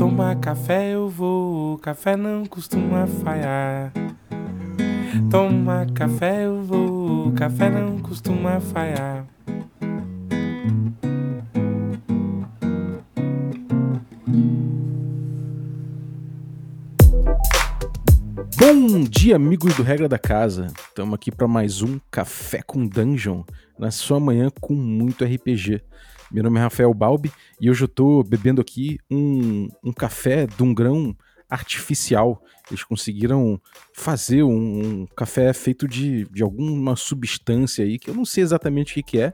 Tomar café eu vou, café não costuma falhar. Tomar café eu vou, café não costuma falhar. Dia, amigos do Regra da Casa. Estamos aqui para mais um Café com Dungeon, na sua manhã com muito RPG. Meu nome é Rafael Balbi e hoje eu estou bebendo aqui um, um café de um grão artificial. Eles conseguiram fazer um, um café feito de, de alguma substância aí, que eu não sei exatamente o que, que é,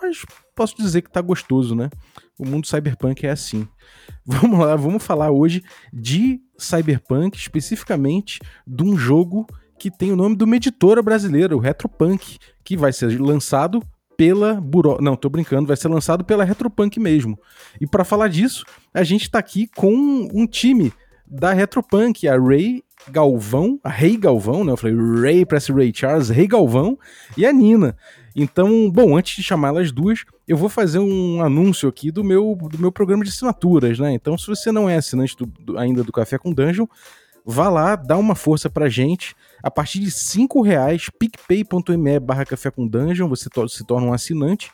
mas posso dizer que tá gostoso, né? O mundo cyberpunk é assim. Vamos lá, vamos falar hoje de cyberpunk, especificamente de um jogo que tem o nome de uma editora brasileira, o Retropunk, que vai ser lançado pela Buro... Não, tô brincando, vai ser lançado pela Retropunk mesmo. E para falar disso, a gente tá aqui com um time da Retropunk, a Ray Galvão, a Rei Galvão, né? Eu falei Ray, parece Ray Charles, Rei Galvão e a Nina. Então, bom, antes de chamar elas duas, eu vou fazer um anúncio aqui do meu, do meu programa de assinaturas, né? Então, se você não é assinante do, do, ainda do Café com Dungeon, vá lá, dá uma força pra gente. A partir de cinco reais, picpay.me barra café com dungeon, você to se torna um assinante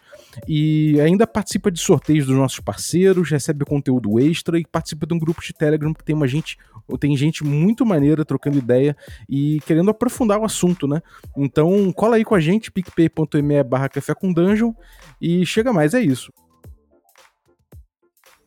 e ainda participa de sorteios dos nossos parceiros, recebe conteúdo extra e participa de um grupo de Telegram que tem uma gente, tem gente muito maneira trocando ideia e querendo aprofundar o assunto, né? Então cola aí com a gente, picpay.me barra café com dungeon e chega mais, é isso.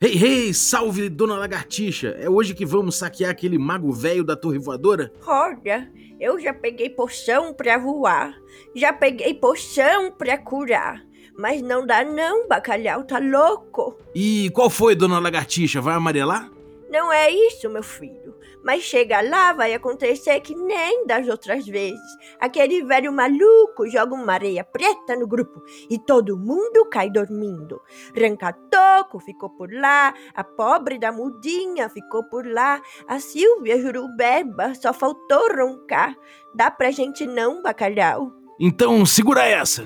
Hey, hey, salve, dona lagartixa! É hoje que vamos saquear aquele mago velho da torre voadora? Olha, eu já peguei poção pra voar, já peguei poção pra curar. Mas não dá não, bacalhau tá louco. E qual foi, dona lagartixa? Vai amarelar? Não é isso, meu filho. Mas chega lá, vai acontecer que nem das outras vezes. Aquele velho maluco joga uma areia preta no grupo e todo mundo cai dormindo. Rancatoco ficou por lá, a pobre da mudinha ficou por lá, a Silvia Jurubeba só faltou roncar. Dá pra gente não, bacalhau? Então segura essa!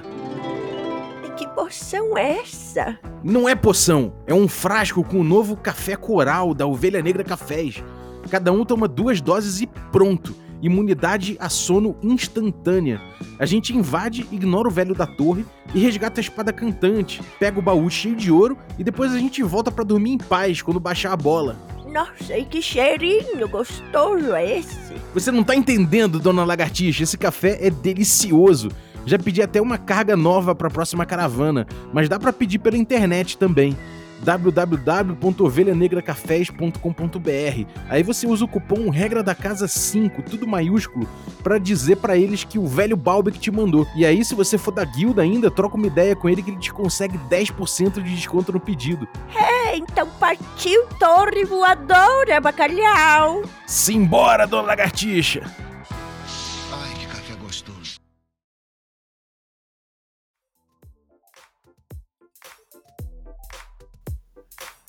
Que poção é essa? Não é poção, é um frasco com o novo café coral da Ovelha Negra Cafés. Cada um toma duas doses e pronto. Imunidade a sono instantânea. A gente invade, ignora o velho da torre e resgata a espada cantante, pega o baú cheio de ouro e depois a gente volta para dormir em paz quando baixar a bola. Nossa, e que cheirinho gostoso é esse? Você não tá entendendo, dona Lagartixa, esse café é delicioso. Já pedi até uma carga nova para a próxima caravana, mas dá para pedir pela internet também www.ovelhanegracafés.com.br. Aí você usa o cupom regra da casa 5, tudo maiúsculo, para dizer para eles que o velho Balbi que te mandou. E aí se você for da guilda ainda, troca uma ideia com ele que ele te consegue 10% de desconto no pedido. É, então partiu torre voadora, bacalhau. Simbora, dona lagartixa.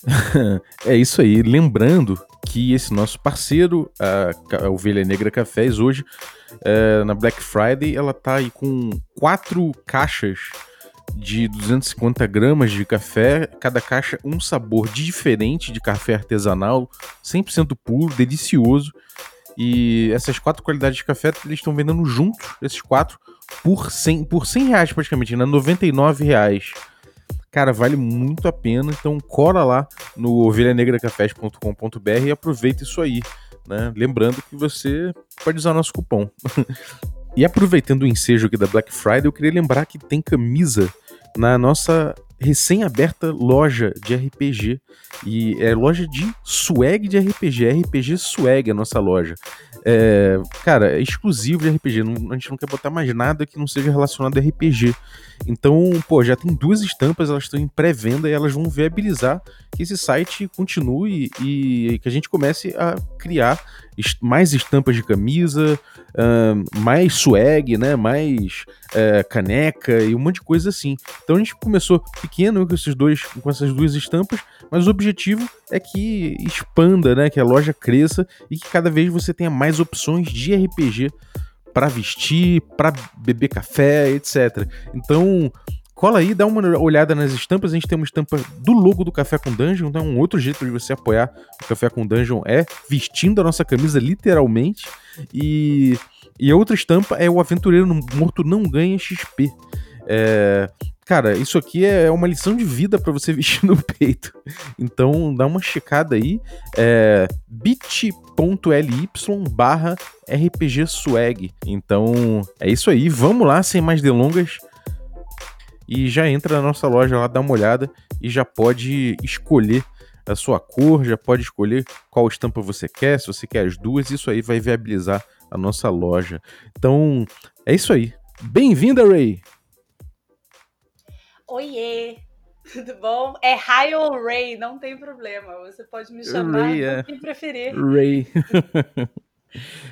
é isso aí. Lembrando que esse nosso parceiro, a, Ovelha Negra Cafés, hoje, é, na Black Friday, ela tá aí com quatro caixas de 250 gramas de café, cada caixa um sabor diferente de café artesanal, 100% puro, delicioso. E essas quatro qualidades de café eles estão vendendo juntos, esses quatro, por 100, por 100 reais praticamente, né? 99 reais. Cara, vale muito a pena. Então, cora lá no ovelhanegracafés.com.br e aproveita isso aí. Né? Lembrando que você pode usar nosso cupom. e aproveitando o ensejo aqui da Black Friday, eu queria lembrar que tem camisa na nossa recém-aberta loja de RPG. E é loja de swag de RPG, RPG Swag a nossa loja. É, cara, é exclusivo de RPG. Não, a gente não quer botar mais nada que não seja relacionado a RPG. Então, pô, já tem duas estampas, elas estão em pré-venda e elas vão viabilizar que esse site continue e que a gente comece a criar mais estampas de camisa, uh, mais swag, né? Mais uh, caneca e um monte de coisa assim. Então a gente começou pequeno com esses dois, com essas duas estampas, mas o objetivo é que expanda, né? Que a loja cresça e que cada vez você tenha mais opções de RPG para vestir, para beber café, etc. Então cola aí, dá uma olhada nas estampas. A gente tem uma estampa do logo do Café com Dungeon, então um outro jeito de você apoiar o Café com Dungeon é vestindo a nossa camisa literalmente. E, e a outra estampa é o Aventureiro Morto Não Ganha XP. É, cara, isso aqui é uma lição de vida para você vestir no peito. Então dá uma checada aí. É bit.ly barra RPG Swag. Então é isso aí. Vamos lá, sem mais delongas. E já entra na nossa loja lá, dá uma olhada e já pode escolher a sua cor, já pode escolher qual estampa você quer, se você quer as duas, isso aí vai viabilizar a nossa loja. Então, é isso aí. Bem-vinda, Ray! Oiê! Tudo bom? É Ray ou Ray, não tem problema. Você pode me chamar Ray, é. preferir. Ray.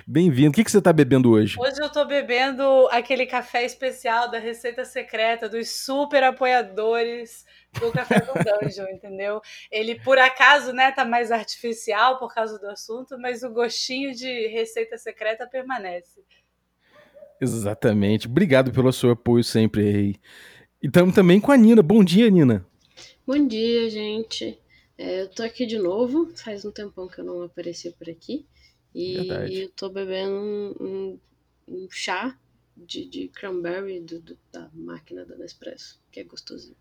Bem-vindo. O que, que você tá bebendo hoje? Hoje eu tô bebendo aquele café especial da receita secreta dos super apoiadores do Café com Dungeon, entendeu? Ele, por acaso, né, tá mais artificial por causa do assunto, mas o gostinho de receita secreta permanece. Exatamente. Obrigado pelo seu apoio sempre, Ray. E estamos também com a Nina. Bom dia, Nina. Bom dia, gente. É, eu tô aqui de novo, faz um tempão que eu não apareci por aqui. E Verdade. eu tô bebendo um, um- um chá de, de cranberry do- do- da máquina da Nespresso, que é gostosinho.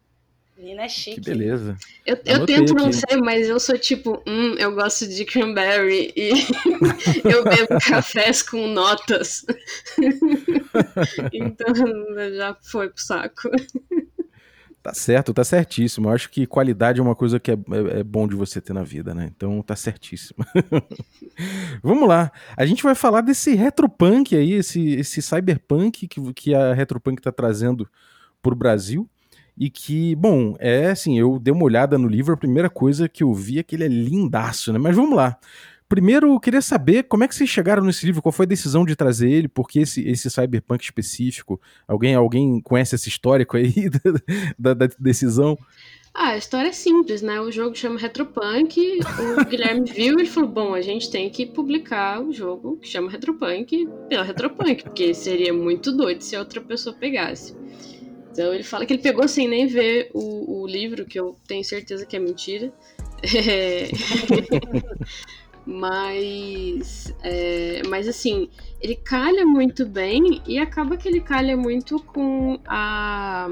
Menina é Que chique. beleza. Eu, eu tento não ser, mas eu sou tipo, hum, eu gosto de cranberry e eu bebo cafés com notas. então já foi pro saco. Tá certo, tá certíssimo. Eu acho que qualidade é uma coisa que é, é- é bom de você ter na vida, né? Então tá certíssimo. Vamos lá. A gente vai falar desse retropunk aí, esse, esse cyberpunk que, que a retropunk tá trazendo pro Brasil. E que, bom, é assim, eu dei uma olhada no livro, a primeira coisa que eu vi é que ele é lindaço, né? Mas vamos lá. Primeiro, eu queria saber como é que vocês chegaram nesse livro, qual foi a decisão de trazer ele, porque esse, esse cyberpunk específico, alguém, alguém conhece esse histórico aí da, da decisão? Ah, a história é simples, né? O jogo chama Retropunk, o Guilherme viu e falou: bom, a gente tem que publicar o jogo que chama Retropunk pela Retropunk, porque seria muito doido se a outra pessoa pegasse. Então ele fala que ele pegou sem nem ver o, o livro, que eu tenho certeza que é mentira. É... mas, é, mas assim, ele calha muito bem e acaba que ele calha muito com a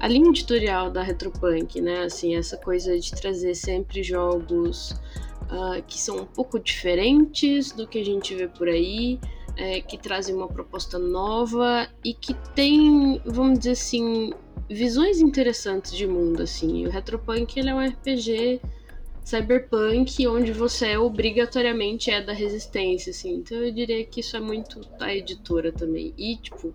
a linha editorial da Retropunk, né? Assim, essa coisa de trazer sempre jogos ah, que são um pouco diferentes do que a gente vê por aí, é, que trazem uma proposta nova e que tem, vamos dizer assim, visões interessantes de mundo, assim. O Retropunk, ele é um RPG cyberpunk onde você obrigatoriamente é da resistência, assim. Então eu diria que isso é muito da editora também. E, tipo,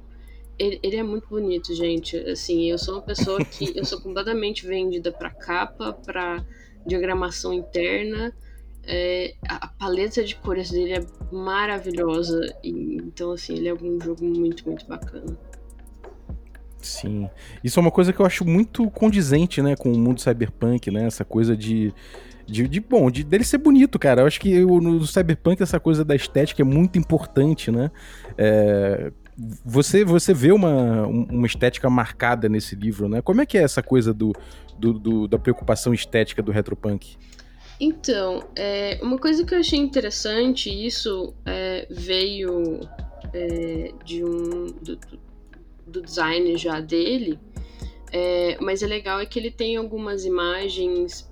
ele, ele é muito bonito, gente. Assim, eu sou uma pessoa que eu sou completamente vendida pra capa, pra diagramação interna. É, a, paleta de cores dele é maravilhosa. Então, assim, ele é um jogo muito, muito bacana. Sim. Isso é uma coisa que eu acho muito condizente, né, com o mundo cyberpunk, né? Essa coisa de. De, de- bom, de, dele ser bonito, cara. Eu acho que o- no cyberpunk essa coisa da estética é muito importante, né? É, você, você vê uma, um- uma estética marcada nesse livro, né? Como é que é essa coisa do, do- do- da preocupação estética do retropunk? Então, é, uma coisa que eu achei interessante, isso é, veio é, de um do, do- do design já dele, é, mas é legal é que ele tem algumas imagens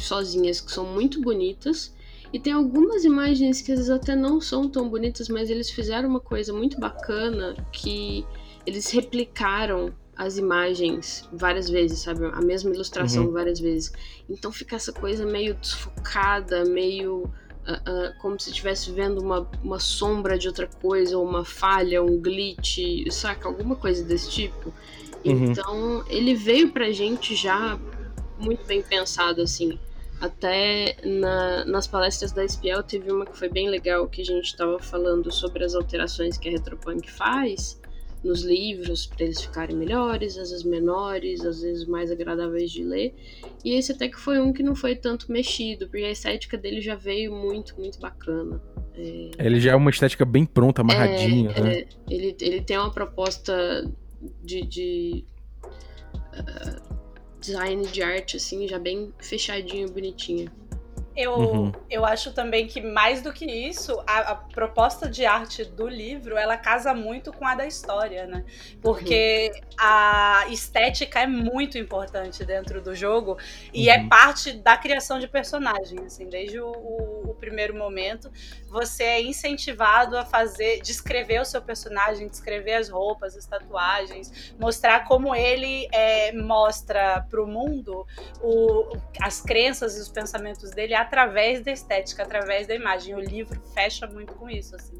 sozinhas que são muito bonitas e tem algumas imagens que às vezes até não são tão bonitas, mas eles fizeram uma coisa muito bacana que eles replicaram as imagens várias vezes, sabe? A mesma ilustração Uhum. várias vezes. Então fica essa coisa meio desfocada, meio ah, ah, como se estivesse vendo uma, uma sombra de outra coisa, ou uma falha, um glitch, saca? Alguma coisa desse tipo. Uhum. Então ele veio pra gente já muito bem pensado, assim. Até na- nas palestras da Espiel teve uma que foi bem legal, que a gente estava falando sobre as alterações que a Retropunk faz nos livros, para eles ficarem melhores, às vezes menores, às vezes mais agradáveis de ler. E esse até que foi um que não foi tanto mexido, porque a estética dele já veio muito, muito bacana. É, Ele já é uma estética bem pronta, amarradinha, é, né? é, ele, ele tem uma proposta de, de, uh, design de arte, assim, já bem fechadinho, bonitinho. Eu, uhum. eu acho também que mais do que isso, a, a, proposta de arte do livro, ela casa muito com a da história, né? Porque uhum. a estética é muito importante dentro do jogo e é uhum. é parte da criação de personagem, assim, desde o, o, o, primeiro momento, você é incentivado a fazer, descrever o seu personagem, descrever as roupas, as tatuagens, mostrar como ele é, mostra para o mundo as crenças e os pensamentos dele através da estética, através da imagem. O livro fecha muito com isso, assim.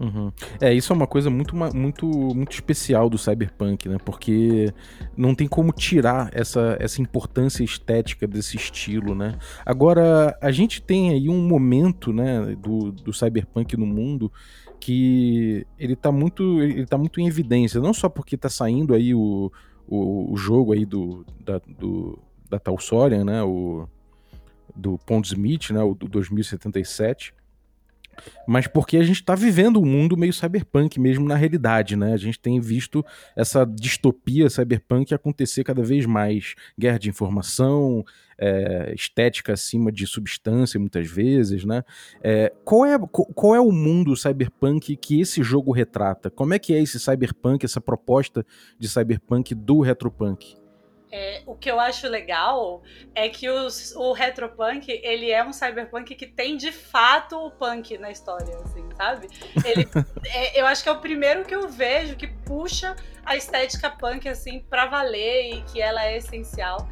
Uhum. É, isso é uma coisa muito, muito, muito especial do cyberpunk, né? Porque não tem como tirar essa, essa importância estética desse estilo, né? Agora, a gente tem aí um momento, né, do, do cyberpunk no mundo que ele tá muito, ele tá muito em evidência, não só porque tá saindo aí o, o, o jogo aí do, da, do, da Talsorian, né? O, do Pondsmith, né, o do 2077, mas porque a gente está vivendo um mundo meio cyberpunk mesmo na realidade, né? A gente tem visto essa distopia cyberpunk acontecer cada vez mais. Guerra de informação, é, estética acima de substância muitas vezes, né? É, qual, é, qual é o mundo cyberpunk que esse jogo retrata? Como é que é esse cyberpunk, essa proposta de cyberpunk do retropunk? É, o que eu acho legal é que os, o retropunk, ele é um cyberpunk que tem de fato o punk na história, assim, sabe? Ele, é, eu acho que é o primeiro que eu vejo que puxa a estética punk, assim, pra valer e que ela é essencial.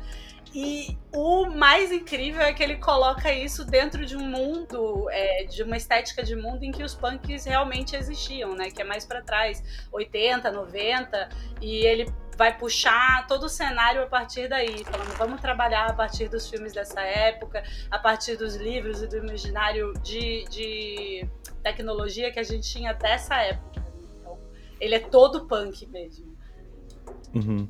E o mais incrível é que ele coloca isso dentro de um mundo, é, de uma estética de mundo em que os punks realmente existiam, né? Que é mais para trás, 80, 90, e ele vai puxar todo o cenário a partir daí, falando vamos trabalhar a partir dos filmes dessa época, a partir dos livros e do imaginário de, de tecnologia que a gente tinha dessa época. Então, ele é todo punk mesmo. Uhum.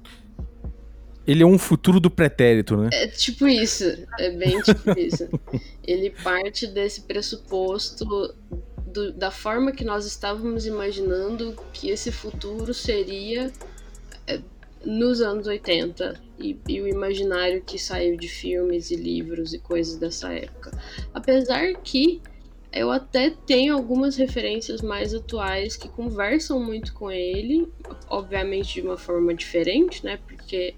Ele é um futuro do pretérito, né? É tipo isso. É bem tipo isso. Ele parte desse pressuposto do, da forma que nós estávamos imaginando que esse futuro seria nos anos 80 e, e, o imaginário que saiu de filmes e livros e coisas dessa época. Apesar que eu até tenho algumas referências mais atuais que conversam muito com ele, obviamente de uma forma diferente, né? Porque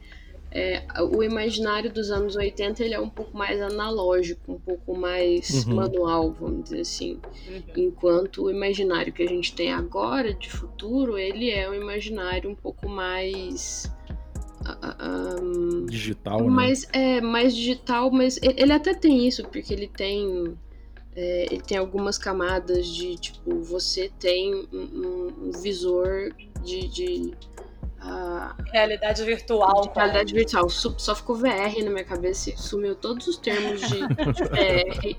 é, o imaginário dos anos 80 ele é um pouco mais analógico, um pouco mais uhum. manual, vamos dizer assim. Uhum. Enquanto o imaginário que a gente tem agora, de futuro, ele é um imaginário um pouco mais. Um, digital, mais, né? É, mais digital, mas ele até tem isso, porque ele tem. É, ele tem algumas camadas de tipo, você tem um, um visor de, de realidade virtual. De realidade virtual. Só ficou VR na minha cabeça e sumiu todos os termos de, de VR.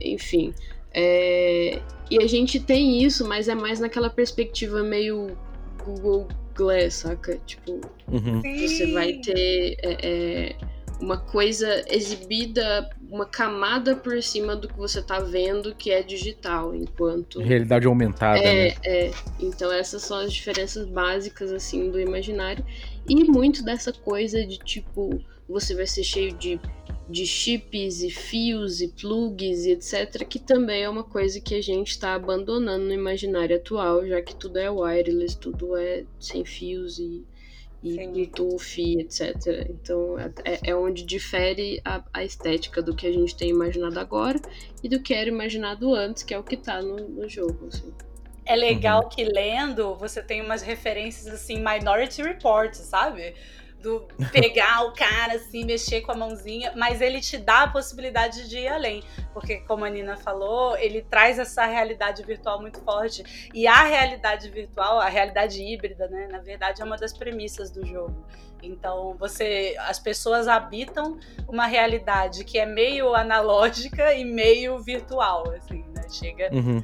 Enfim. É, e a gente tem isso, mas é mais naquela perspectiva meio Google Glass, saca? Tipo, uhum. você vai ter. É, é, uma coisa exibida, uma camada por cima do que você tá vendo que é digital, enquanto. Realidade aumentada, é, né? É. Então essas são as diferenças básicas, assim, do imaginário. E muito dessa coisa de tipo, você vai ser cheio de, de chips e fios e plugs e etc., que também é uma coisa que a gente está abandonando no imaginário atual, já que tudo é wireless, tudo é sem fios e e Sim. Bluetooth, etc. Então é, é onde difere a, a, estética do que a gente tem imaginado agora e do que era imaginado antes, que é o que tá no, no jogo. Assim. É legal uhum. que lendo você tem umas referências assim, Minority Report, sabe? Do pegar o cara assim, mexer com a mãozinha, mas ele te dá a possibilidade de ir além, porque como a Nina falou, ele traz essa realidade virtual muito forte e a realidade virtual, a realidade híbrida, né, na verdade é uma das premissas do jogo. Então, você as pessoas habitam uma realidade que é meio analógica e meio virtual, assim, né? Chega uhum.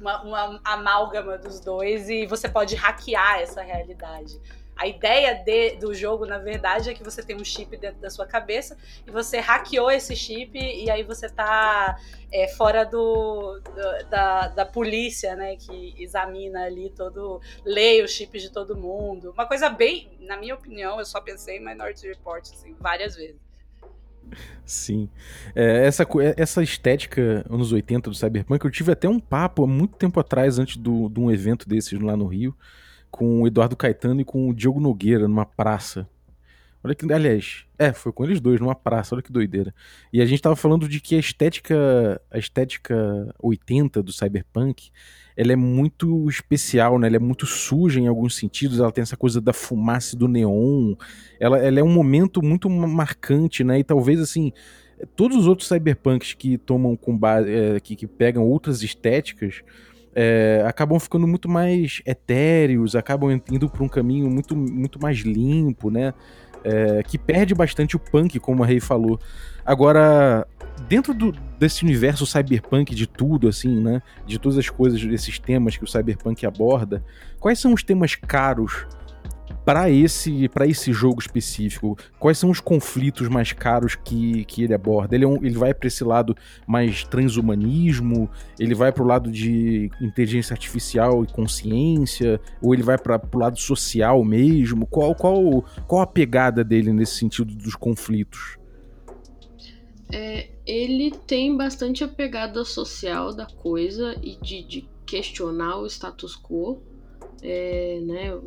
uma, uma amálgama dos dois e você pode hackear essa realidade A ideia de, do jogo, na verdade, é que você tem um chip dentro da sua cabeça e você hackeou esse chip e aí você tá é, fora do, do, da, da polícia, né? Que examina ali todo. lê os chips de todo mundo. Uma coisa bem, na minha opinião, eu só pensei em Minority Report, assim, várias vezes. Sim. É, essa, é, essa estética anos 80 do Cyberpunk, eu tive até um papo há muito tempo atrás, antes do, de um evento desses lá no Rio, com o Eduardo Caetano e com o Diogo Nogueira, numa praça. Olha que, aliás, é, foi com eles dois, numa praça, olha que doideira. E a gente tava falando de que a estética, a estética 80 do Cyberpunk, ela é muito especial, né? Ela é muito suja em alguns sentidos, ela tem essa coisa da fumaça do neon. Ela, ela é um momento muito marcante, né? E talvez assim, todos os outros cyberpunks que tomam com base, é, que, que pegam outras estéticas, é, acabam ficando muito mais etéreos, acabam indo para um caminho muito, muito mais limpo, né? É, que perde bastante o punk, como a Rei falou. Agora, dentro do, desse universo cyberpunk de tudo, assim, né? De todas as coisas, desses temas que o cyberpunk aborda, quais são os temas caros para esse para esse jogo específico? Quais são os conflitos mais caros que, que ele aborda? Ele, é um, ele vai para esse lado mais transhumanismo? Ele vai para o lado de inteligência artificial e consciência? Ou ele vai para o lado social mesmo? Qual, qual, qual a pegada dele nesse sentido dos conflitos? É, ele tem bastante a pegada social da coisa e de, de questionar o status quo, é, né,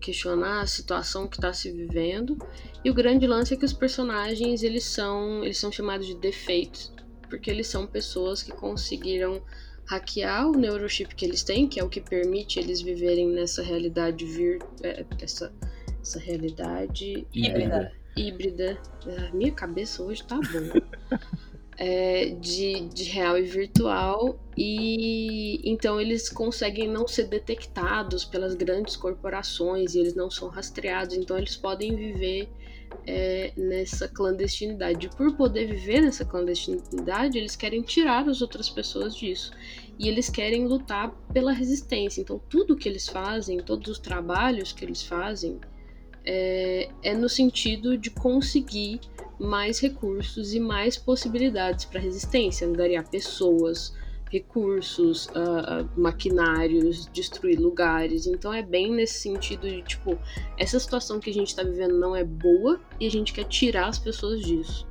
questionar a situação que está se vivendo. E o grande lance é que os personagens eles são, eles são chamados de defeitos, porque eles são pessoas que conseguiram hackear o neurochip que eles têm, que é o que permite eles viverem nessa realidade vir, é, essa, essa realidade híbrida. É, híbrida. A minha cabeça hoje tá boa. é, de, de real e virtual, e então eles conseguem não ser detectados pelas grandes corporações e eles não são rastreados, então eles podem viver é, nessa clandestinidade. E por poder viver nessa clandestinidade, eles querem tirar as outras pessoas disso. E eles querem lutar pela resistência. Então, tudo que eles fazem, todos os trabalhos que eles fazem, é, é no sentido de conseguir mais recursos e mais possibilidades para resistência, angariar pessoas, recursos, uh, maquinários, destruir lugares. Então é bem nesse sentido de tipo, essa situação que a gente está vivendo não é boa e a gente quer tirar as pessoas disso.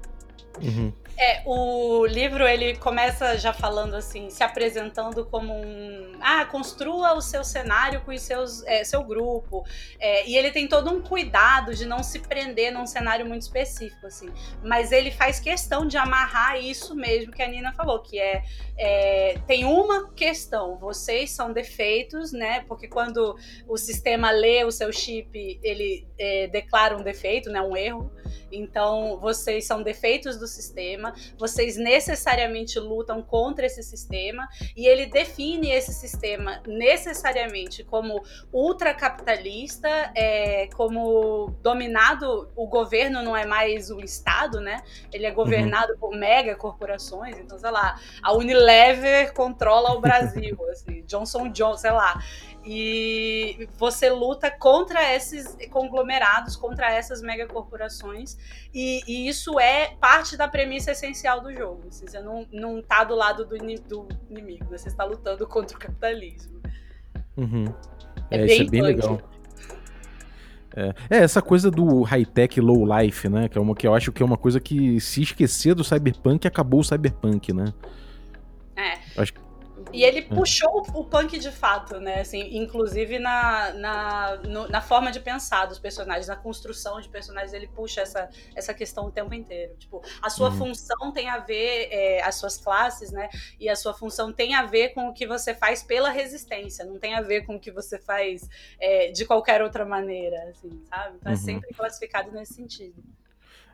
Uhum. É, o livro ele começa já falando assim, se apresentando como um. Ah, construa o seu cenário com os seus, é, seu grupo. É, e ele tem todo um cuidado de não se prender num cenário muito específico, assim. Mas ele faz questão de amarrar isso mesmo que a Nina falou, que é, é tem uma questão, vocês são defeitos, né? Porque quando o sistema lê o seu chip, ele é, declara um defeito, né? Um erro. Então, vocês são defeitos do sistema, vocês necessariamente lutam contra esse sistema, e ele define esse sistema necessariamente como ultracapitalista, é, como dominado, o governo não é mais o Estado, né? Ele é governado uhum. por mega corporações, então, sei lá, a Unilever controla o Brasil, assim, Johnson Johnson, sei lá e você luta contra esses conglomerados, contra essas megacorporações, e, e isso é parte da premissa essencial do jogo. Assim, você não, não tá do lado do, do inimigo, você está lutando contra o capitalismo. Uhum. É, é, bem, isso é bem legal. É, é, essa coisa do high-tech low life, né? Que é uma que eu acho que é uma coisa que se esquecer do cyberpunk acabou o cyberpunk, né? É. Acho que e ele puxou o punk de fato, né? Assim, inclusive na, na, no, na forma de pensar dos personagens, na construção de personagens, ele puxa essa, essa questão o tempo inteiro. Tipo, a sua uhum. função tem a ver, é, as suas classes, né? E a sua função tem a ver com o que você faz pela resistência, não tem a ver com o que você faz é, de qualquer outra maneira, assim, sabe? Então é uhum. é sempre classificado nesse sentido.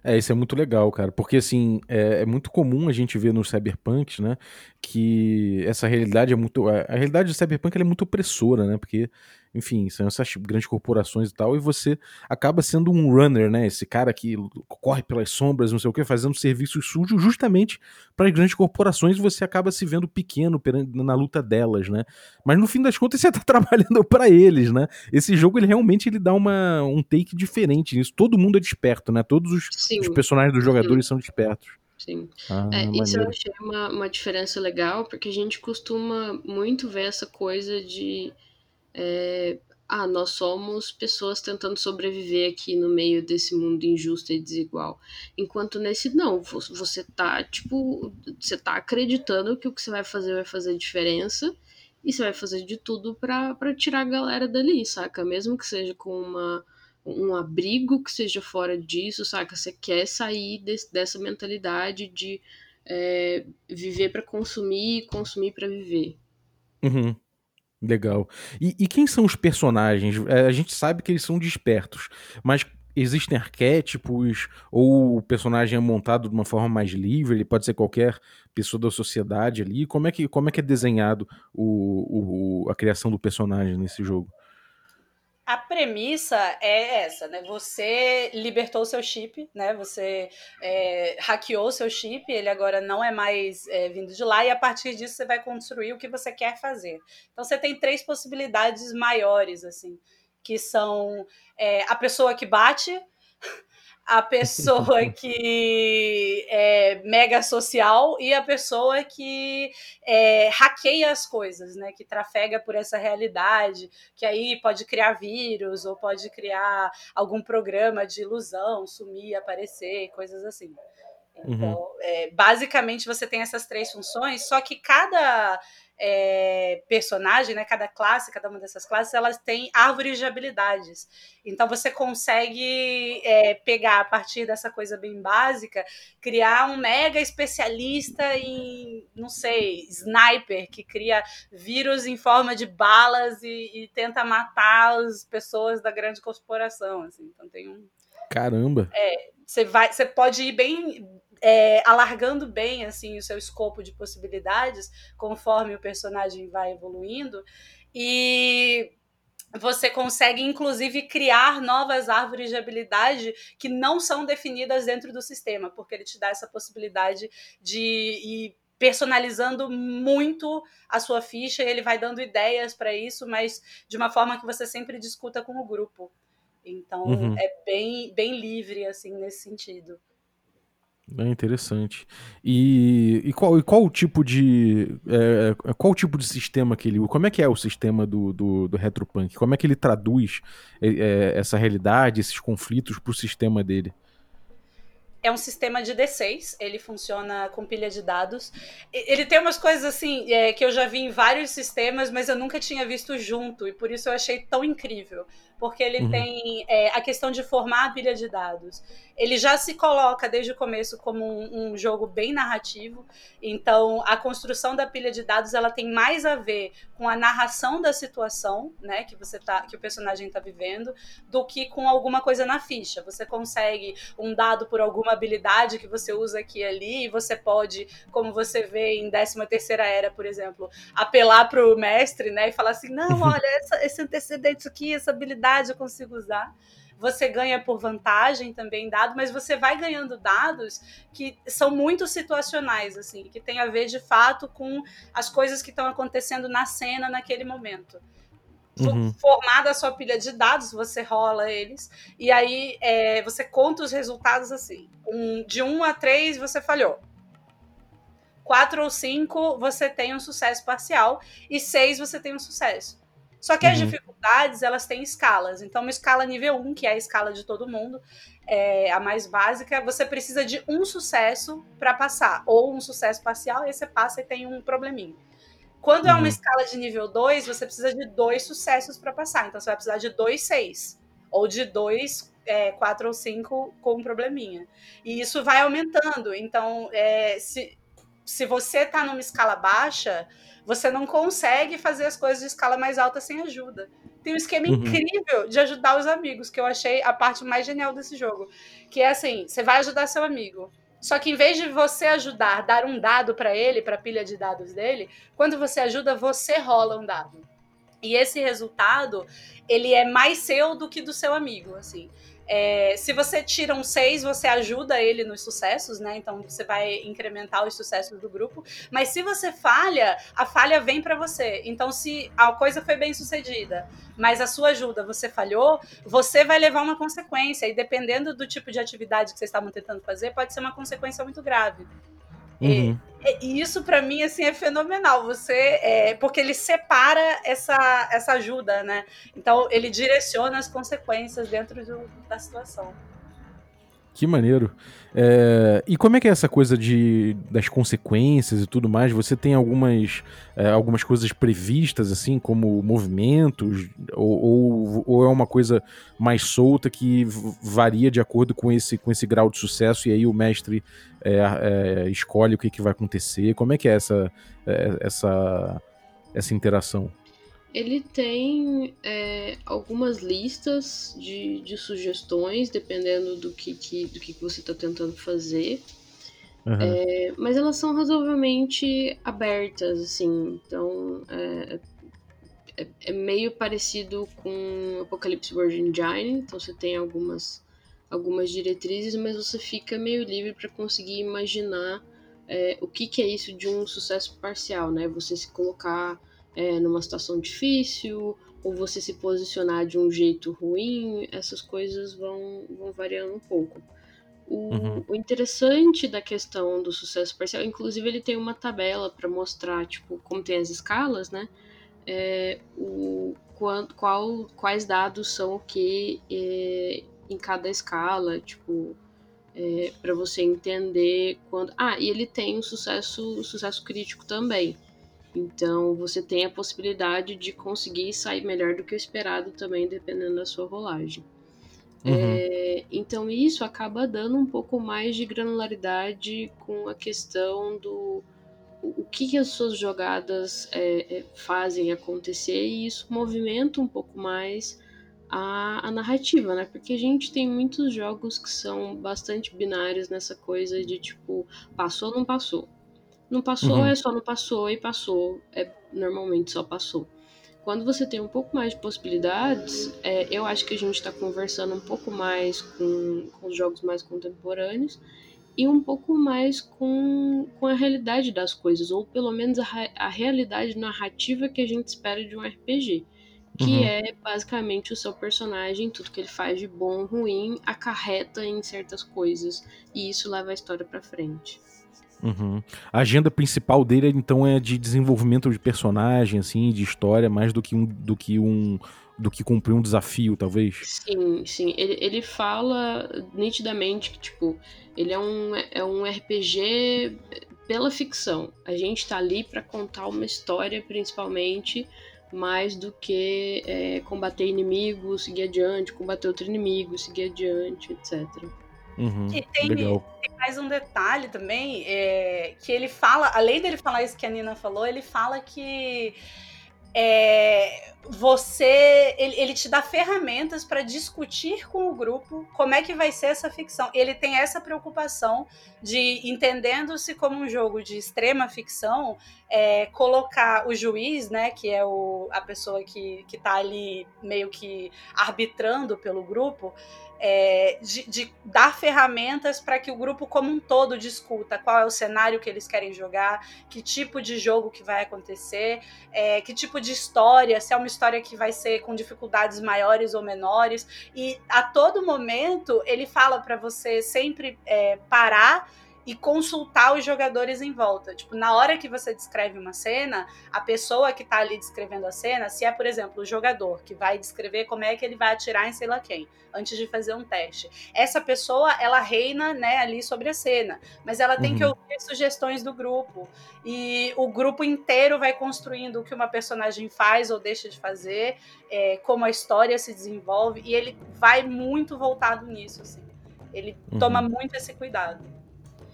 É, isso é muito legal, cara, porque assim, é, é, muito comum a gente ver nos cyberpunks, né, que essa realidade é muito, a, realidade do cyberpunk é muito opressora, né, porque enfim, são essas grandes corporações e tal, e você acaba sendo um runner, né? Esse cara que corre pelas sombras, não sei o que, fazendo serviços sujos justamente para as grandes corporações e você acaba se vendo pequeno na luta delas, né? Mas no fim das contas você tá trabalhando para eles, né? Esse jogo ele realmente ele dá uma, um take diferente nisso. Todo mundo é desperto, né? Todos os, os personagens dos jogadores Sim. são despertos. Sim. Ah, é, isso eu achei uma, uma diferença legal, porque a gente costuma muito ver essa coisa de é, ah, nós somos pessoas tentando sobreviver aqui no meio desse mundo injusto e desigual. Enquanto nesse, não, você tá, tipo, você tá acreditando que o que você vai fazer vai fazer diferença e você vai fazer de tudo para tirar a galera dali, saca? Mesmo que seja com uma, um abrigo que seja fora disso, saca? Você quer sair dessa mentalidade de é, viver para consumir e consumir para viver. Uhum. Legal. E, e, quem são os personagens? É, a gente sabe que eles são despertos, mas existem arquétipos ou o personagem é montado de uma forma mais livre? Ele pode ser qualquer pessoa da sociedade ali. Como é que, como é, que é desenhado o, o, a criação do personagem nesse jogo? A premissa é essa, né? Você libertou seu chip, né? Você é, hackeou seu chip, ele agora não é mais é, vindo de lá, e a partir disso você vai construir o que você quer fazer. Então você tem três possibilidades maiores, assim, que são é, a pessoa que bate, a pessoa que é mega social e a pessoa que é, hackeia as coisas, né? Que trafega por essa realidade, que aí pode criar vírus ou pode criar algum programa de ilusão, sumir, aparecer, coisas assim. Uhum. Então, uhum. é, basicamente você tem essas três funções, só que cada é, personagem, né, cada classe, cada uma dessas classes, elas têm árvores de habilidades. Então você consegue é, pegar a partir dessa coisa bem básica, criar um mega especialista em, não sei, sniper, que cria vírus em forma de balas e, e tenta matar as pessoas da grande corporação. Assim. Então tem um. Caramba! É, você vai, você pode ir bem é, alargando bem assim o seu escopo de possibilidades conforme o personagem vai evoluindo e você consegue inclusive criar novas árvores de habilidade que não são definidas dentro do sistema, porque ele te dá essa possibilidade de ir personalizando muito a sua ficha e ele vai dando ideias para isso, mas de uma forma que você sempre discuta com o grupo. Então uhum. é bem, bem livre assim nesse sentido. É interessante. E, e, qual, e qual o tipo de. É, é, qual tipo de sistema que ele? Como é que é o sistema do, do, do Retropunk? Como é que ele traduz é, é essa realidade, esses conflitos para o sistema dele? é um sistema de D6, ele funciona com pilha de dados. Ele tem umas coisas assim é, que eu já vi em vários sistemas, mas eu nunca tinha visto junto, e por isso eu achei tão incrível porque ele uhum. tem é, a questão de formar a pilha de dados. Ele já se coloca desde o começo como um, um, jogo bem narrativo, então a construção da pilha de dados ela tem mais a ver com a narração da situação, né, que você tá, que o personagem está vivendo, do que com alguma coisa na ficha. Você consegue um dado por alguma habilidade que você usa aqui e ali, e você pode, como você vê em 13 terceira era, por exemplo, apelar para o mestre, né, e falar assim, não, olha, essa, esse antecedente aqui, essa habilidade eu consigo usar. Você ganha por vantagem também dado, mas você vai ganhando dados que são muito situacionais, assim, que tem a ver de fato com as coisas que estão acontecendo na cena naquele momento. Uhum. Formada a sua pilha de dados, você rola eles, e aí é, você conta os resultados assim. Um, de 1 um a 3 você falhou. 4 ou 5 você tem um sucesso parcial, e 6 você tem um sucesso. Só que uhum. as dificuldades, elas têm escalas. Então, uma escala nível 1, que é a escala de todo mundo, é a mais básica, você precisa de um sucesso para passar, ou um sucesso parcial, e aí você passa e tem um probleminha. Quando uhum. é uma uhum. escala de nível 2, você precisa de dois sucessos para passar. Então, você vai precisar de dois 6, ou de dois é, quatro ou cinco com um probleminha. E isso vai aumentando. Então, é, se, se você está numa escala baixa, você não consegue fazer as coisas de escala mais alta sem ajuda. Tem um esquema uhum. incrível de ajudar os amigos, que eu achei a parte mais genial desse jogo. Que é assim: você vai ajudar seu amigo. Só que em vez de você ajudar, dar um dado para ele, para a pilha de dados dele, quando você ajuda, você rola um dado. E esse resultado, ele é mais seu do que do seu amigo, assim. É, se você tira um 6, você ajuda ele nos sucessos, né? Então você vai incrementar os sucessos do grupo. Mas se você falha, a falha vem para você. Então, se a coisa foi bem sucedida, mas a sua ajuda você falhou, você vai levar uma consequência. E dependendo do tipo de atividade que vocês estavam tentando fazer, pode ser uma consequência muito grave. Uhum. E, e, isso para mim assim é fenomenal. Você é, porque ele separa essa, essa ajuda, né? Então ele direciona as consequências dentro do, da situação. Que maneiro. É, e como é que é essa coisa de, das consequências e tudo mais? Você tem algumas, é, algumas coisas previstas, assim, como movimentos? Ou, ou, ou, é uma coisa mais solta que varia de acordo com esse, com esse grau de sucesso e aí o mestre é, é escolhe o que, que vai acontecer? Como é que é essa, é, essa, essa interação? Ele tem é, algumas listas de, de sugestões, dependendo do que, que do que, você está tentando fazer. Uhum. É, mas elas são razoavelmente abertas, assim. Então, é, é, é, meio parecido com Apocalypse World Engine. Então, você tem algumas, algumas diretrizes, mas você fica meio livre para conseguir imaginar é, o que, que é isso de um sucesso parcial, né? Você se colocar é, numa situação difícil, ou você se posicionar de um jeito ruim, essas coisas vão, vão variando um pouco. O, uhum. o interessante da questão do sucesso parcial, inclusive ele tem uma tabela para mostrar, tipo, como tem as escalas, né? É, o, qual, qual, quais dados são o que é, em cada escala, tipo, é, para você entender quando. Ah, e ele tem o sucesso, o sucesso crítico também. Então você tem a possibilidade de conseguir sair melhor do que o esperado também, dependendo da sua rolagem. Uhum. É, então isso acaba dando um pouco mais de granularidade com a questão do o que, que as suas jogadas é, é, fazem acontecer e isso movimenta um pouco mais a, a, narrativa, né? Porque a gente tem muitos jogos que são bastante binários nessa coisa de tipo, passou ou não passou. Não passou, uhum. é só não passou e passou. É normalmente só passou. Quando você tem um pouco mais de possibilidades, é, eu acho que a gente está conversando um pouco mais com, com os jogos mais contemporâneos e um pouco mais com, com a realidade das coisas, ou pelo menos a, a realidade narrativa que a gente espera de um RPG. Que uhum. é basicamente o seu personagem, tudo que ele faz de bom ruim, acarreta em certas coisas. E isso leva a história para frente. Uhum. A agenda principal dele, então, é de desenvolvimento de personagem, assim, de história, mais do que um, do que um, do que cumprir um desafio, talvez. Sim, sim. Ele, ele fala nitidamente que, tipo, ele é um, é um RPG pela ficção. A gente tá ali para contar uma história, principalmente, mais do que é, combater inimigos, seguir adiante, combater outro inimigo, seguir adiante, etc. Uhum, e tem, legal. tem mais um detalhe também, é, que ele fala, além dele falar isso que a Nina falou, ele fala que é, você ele, ele, te dá ferramentas para discutir com o grupo como é que vai ser essa ficção. Ele tem essa preocupação de, entendendo-se como um jogo de extrema ficção, é, colocar o juiz, né, que é o, a pessoa que, que tá ali meio que arbitrando pelo grupo, é, de, de, dar ferramentas para que o grupo como um todo discuta qual é o cenário que eles querem jogar, que tipo de jogo que vai acontecer, é, que tipo de história, se é uma história que vai ser com dificuldades maiores ou menores. E a todo momento ele fala para você sempre é, parar e consultar os jogadores em volta. Tipo, na hora que você descreve uma cena, a pessoa que tá ali descrevendo a cena, se é, por exemplo, o jogador que vai descrever como é que ele vai atirar em sei lá quem, antes de fazer um teste. Essa pessoa, ela reina, né, ali sobre a cena, mas ela tem uhum. que ouvir sugestões do grupo. E o grupo inteiro vai construindo o que uma personagem faz ou deixa de fazer, é, como a história se desenvolve, e ele vai muito voltado nisso, assim. Ele uhum. toma muito esse cuidado.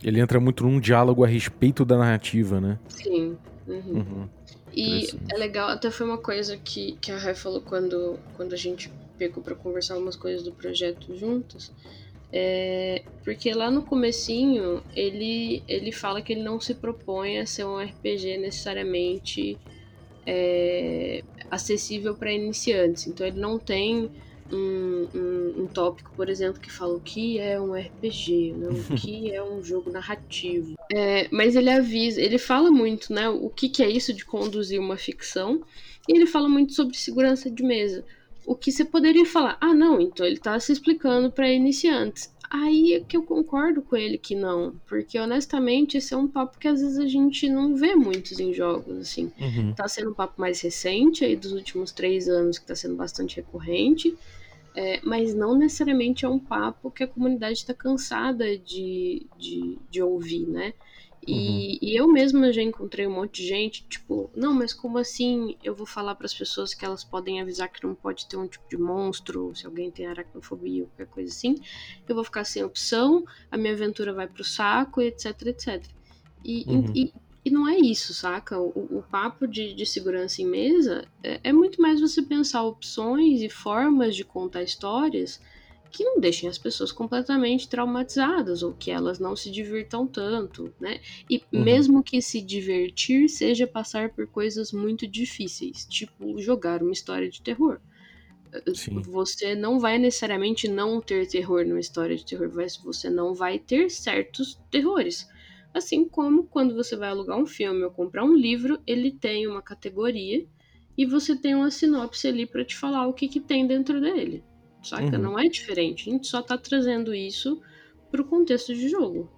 Ele entra muito num diálogo a respeito da narrativa, né? Sim. Uhum. Uhum. E é legal, até foi uma coisa que, que a Rai falou quando, quando a gente pegou para conversar umas coisas do projeto juntos. É, porque lá no comecinho ele, ele fala que ele não se propõe a ser um RPG necessariamente é, acessível para iniciantes. Então ele não tem um, um, um, tópico, por exemplo, que fala o que é um RPG, né? o que é um jogo narrativo. É, mas ele avisa, ele fala muito, né? O que, que é isso de conduzir uma ficção, e ele fala muito sobre segurança de mesa. O que você poderia falar? Ah, não, então ele está se explicando para iniciantes. Aí é que eu concordo com ele que não, porque honestamente esse é um papo que às vezes a gente não vê muitos em jogos, assim. Uhum. Tá sendo um papo mais recente aí dos últimos três anos que tá sendo bastante recorrente, é, mas não necessariamente é um papo que a comunidade está cansada de, de, de ouvir, né? E, uhum. e, eu mesma já encontrei um monte de gente, tipo, não, mas como assim eu vou falar para as pessoas que elas podem avisar que não pode ter um tipo de monstro, se alguém tem aracnofobia ou qualquer coisa assim, eu vou ficar sem opção, a minha aventura vai pro saco, etc, etc. E, uhum. e, e não é isso, saca? O, o papo de, de, segurança em mesa é, é muito mais você pensar opções e formas de contar histórias que não deixem as pessoas completamente traumatizadas ou que elas não se divirtam tanto, né? E uhum. mesmo que se divertir seja passar por coisas muito difíceis, tipo jogar uma história de terror. Sim. Você não vai necessariamente não ter terror numa história de terror, mas você não vai ter certos terrores. Assim como quando você vai alugar um filme ou comprar um livro, ele tem uma categoria e você tem uma sinopse ali para te falar o que, que tem dentro dele saca? Uhum. Não é diferente. A gente só tá trazendo isso pro contexto de jogo.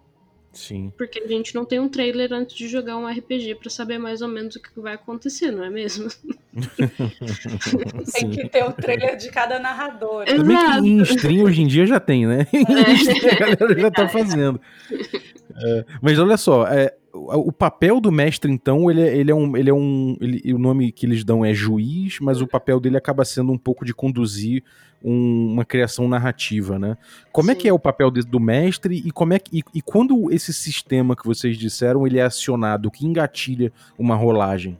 Sim. Porque a gente não tem um trailer antes de jogar um RPG para saber mais ou menos o que vai acontecer, não é mesmo? tem que ter o um trailer de cada narrador. Exato. Também que em stream hoje em dia já tem, né? É. a galera já tá fazendo. É, mas olha só, é, o papel do mestre, então, ele, é, ele é um. Ele é um ele, o nome que eles dão é juiz, mas o papel dele acaba sendo um pouco de conduzir um, uma criação narrativa, né? Como Sim. é que é o papel de, do mestre e como é que, e, e, quando esse sistema que vocês disseram ele é acionado, que engatilha uma rolagem?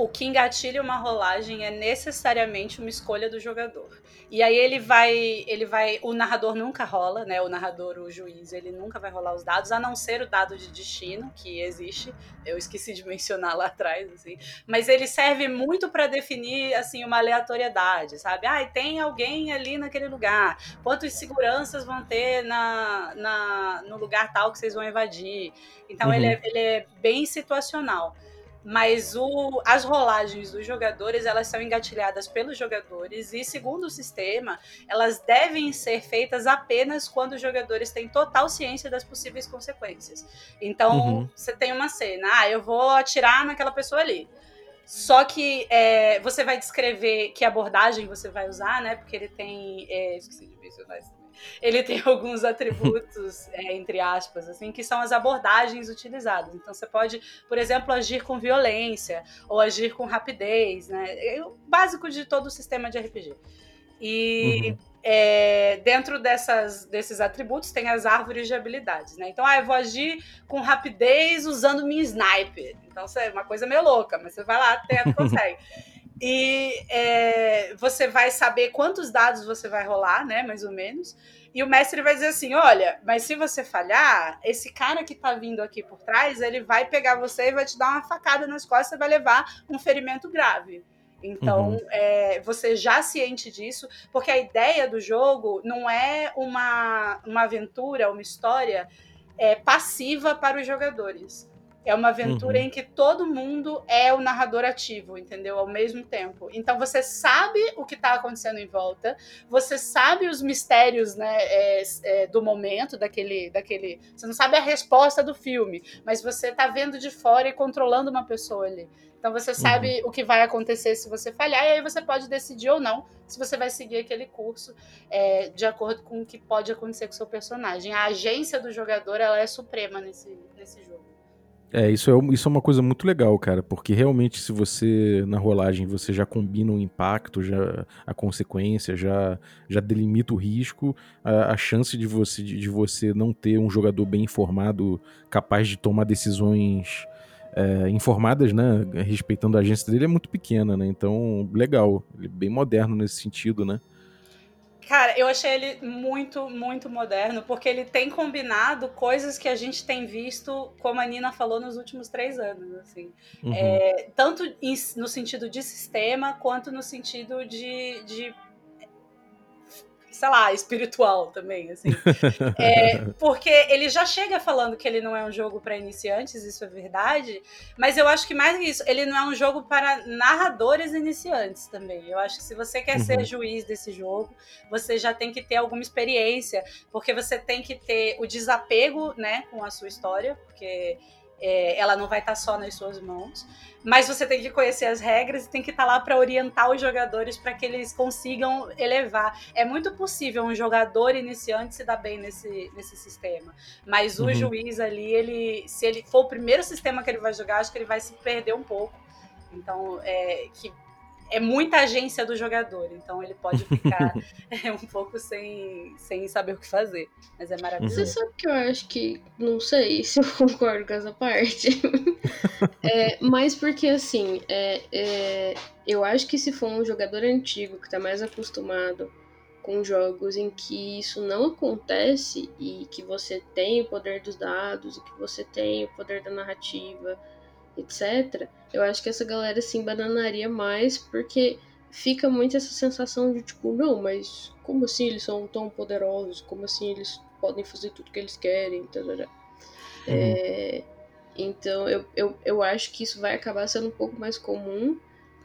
O que engatilha uma rolagem é necessariamente uma escolha do jogador. E aí ele vai, ele vai, o narrador nunca rola, né? O narrador, o juiz, ele nunca vai rolar os dados, a não ser o dado de destino que existe. Eu esqueci de mencionar lá atrás, assim. Mas ele serve muito para definir assim uma aleatoriedade, sabe? Ah, tem alguém ali naquele lugar. Quantos seguranças vão ter na, na no lugar tal que vocês vão invadir? Então uhum. ele, é, ele é bem situacional mas o, as rolagens dos jogadores elas são engatilhadas pelos jogadores e segundo o sistema elas devem ser feitas apenas quando os jogadores têm total ciência das possíveis consequências. Então uhum. você tem uma cena, ah, eu vou atirar naquela pessoa ali. Só que é, você vai descrever que abordagem você vai usar, né? Porque ele tem. É, esqueci de mencionar isso ele tem alguns atributos, é, entre aspas, assim, que são as abordagens utilizadas. Então você pode, por exemplo, agir com violência ou agir com rapidez, né? É o básico de todo o sistema de RPG. E uhum. é, dentro dessas, desses atributos tem as árvores de habilidades, né? Então, ah, eu vou agir com rapidez usando minha sniper. Então, isso é uma coisa meio louca, mas você vai lá, tenta, consegue. E é, você vai saber quantos dados você vai rolar, né? Mais ou menos. E o mestre vai dizer assim: olha, mas se você falhar, esse cara que tá vindo aqui por trás, ele vai pegar você e vai te dar uma facada nas costas e vai levar um ferimento grave. Então, uhum. é, você já ciente disso, porque a ideia do jogo não é uma, uma aventura, uma história é, passiva para os jogadores. É uma aventura uhum. em que todo mundo é o narrador ativo, entendeu? Ao mesmo tempo. Então você sabe o que está acontecendo em volta, você sabe os mistérios né, é, é, do momento, daquele, daquele. Você não sabe a resposta do filme, mas você está vendo de fora e controlando uma pessoa ali. Então você sabe uhum. o que vai acontecer se você falhar, e aí você pode decidir ou não se você vai seguir aquele curso é, de acordo com o que pode acontecer com o seu personagem. A agência do jogador ela é suprema nesse, nesse jogo. É isso, é, isso é uma coisa muito legal, cara, porque realmente se você, na rolagem, você já combina o impacto, já a consequência, já, já delimita o risco, a, a chance de você, de, de, você não ter um jogador bem informado, capaz de tomar decisões é, informadas, né, respeitando a agência dele, é muito pequena, né, então, legal, ele é bem moderno nesse sentido, né. Cara, eu achei ele muito, muito moderno, porque ele tem combinado coisas que a gente tem visto, como a Nina falou, nos últimos três anos. Assim. Uhum. É, tanto em- no sentido de sistema, quanto no sentido de, de sei lá, espiritual também, assim. É, porque ele já chega falando que ele não é um jogo para iniciantes, isso é verdade, mas eu acho que mais que isso, ele não é um jogo para narradores iniciantes também. Eu acho que se você quer Uhum. ser juiz desse jogo, você já tem que ter alguma experiência, porque você tem que ter o desapego, né, com a sua história, porque é, ela não vai estar só nas suas mãos, mas você tem que conhecer as regras e tem que estar lá para orientar os jogadores para que eles consigam elevar. É muito possível um jogador iniciante se dar bem nesse, nesse sistema, mas o Uhum. juiz ali, ele, se ele for o primeiro sistema que ele vai jogar, acho que ele vai se perder um pouco. Então, é que é muita agência do jogador, então ele pode ficar é, um pouco sem, sem saber o que fazer, mas é Você maravilhoso. sabe que eu acho que. Não sei se eu concordo com essa parte. É, mas porque assim, é, é, eu acho que se for um jogador antigo que tá mais acostumado com jogos em que isso não acontece e que você tem o poder dos dados e que você tem o poder da narrativa, etc., eu acho que essa galera se embananaria mais porque fica muito essa sensação de tipo, não, mas como assim eles são tão poderosos? Como assim eles podem fazer tudo que eles querem? Tarará. É, então eu, eu, eu acho que isso vai acabar sendo um pouco mais comum.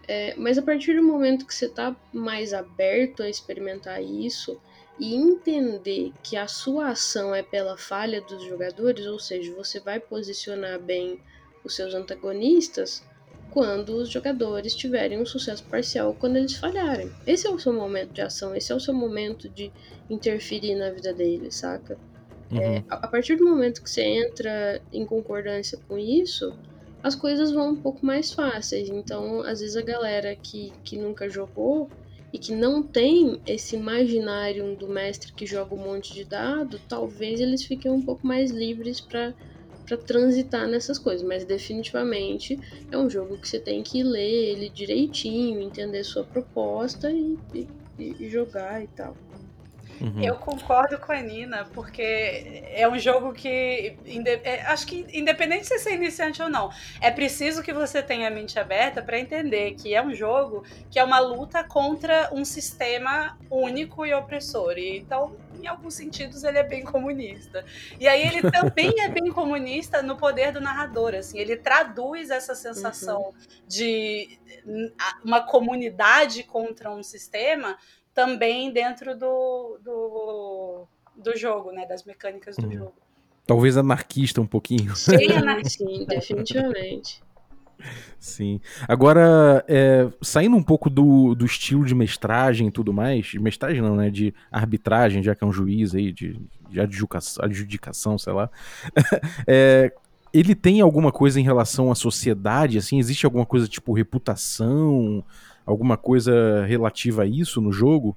é, mas a partir do momento que você tá mais aberto a experimentar isso e entender que a sua ação é pela falha dos jogadores, ou seja, você vai posicionar bem os seus antagonistas quando os jogadores tiverem um sucesso parcial quando eles falharem. Esse é o seu momento de ação, esse é o seu momento de interferir na vida deles, saca? Uhum. A a partir do momento que você entra em concordância com isso, as coisas vão um pouco mais fáceis. Então, às vezes, a galera que, que nunca jogou e que não tem esse imaginário do mestre que joga um monte de dado, talvez eles fiquem um pouco mais livres para para transitar nessas coisas, mas definitivamente é um jogo que você tem que ler ele direitinho, entender sua proposta e, e, e jogar e tal. Uhum. Eu concordo com a Nina, porque é um jogo que. é, acho que, independente de você ser iniciante ou não, é preciso que você tenha a mente aberta para entender que é um jogo que é uma luta contra um sistema único e opressor. E, então, em alguns sentidos, ele é bem comunista. E aí, ele também é bem comunista no poder do narrador. Assim, ele traduz essa sensação de hum, a- uma comunidade contra um sistema também dentro do, do, do jogo, né? Das mecânicas do Uhum. jogo. Talvez anarquista um pouquinho. Sim, anarquista. definitivamente. Sim. Agora, é, saindo um pouco do, do estilo de mestragem e tudo mais, de mestragem não, né? De arbitragem, já que é um juiz aí, de, de adjudicação, adjudicação, sei lá. É, ele tem alguma coisa em relação à sociedade, assim? Existe alguma coisa tipo reputação? Alguma coisa relativa a isso no jogo?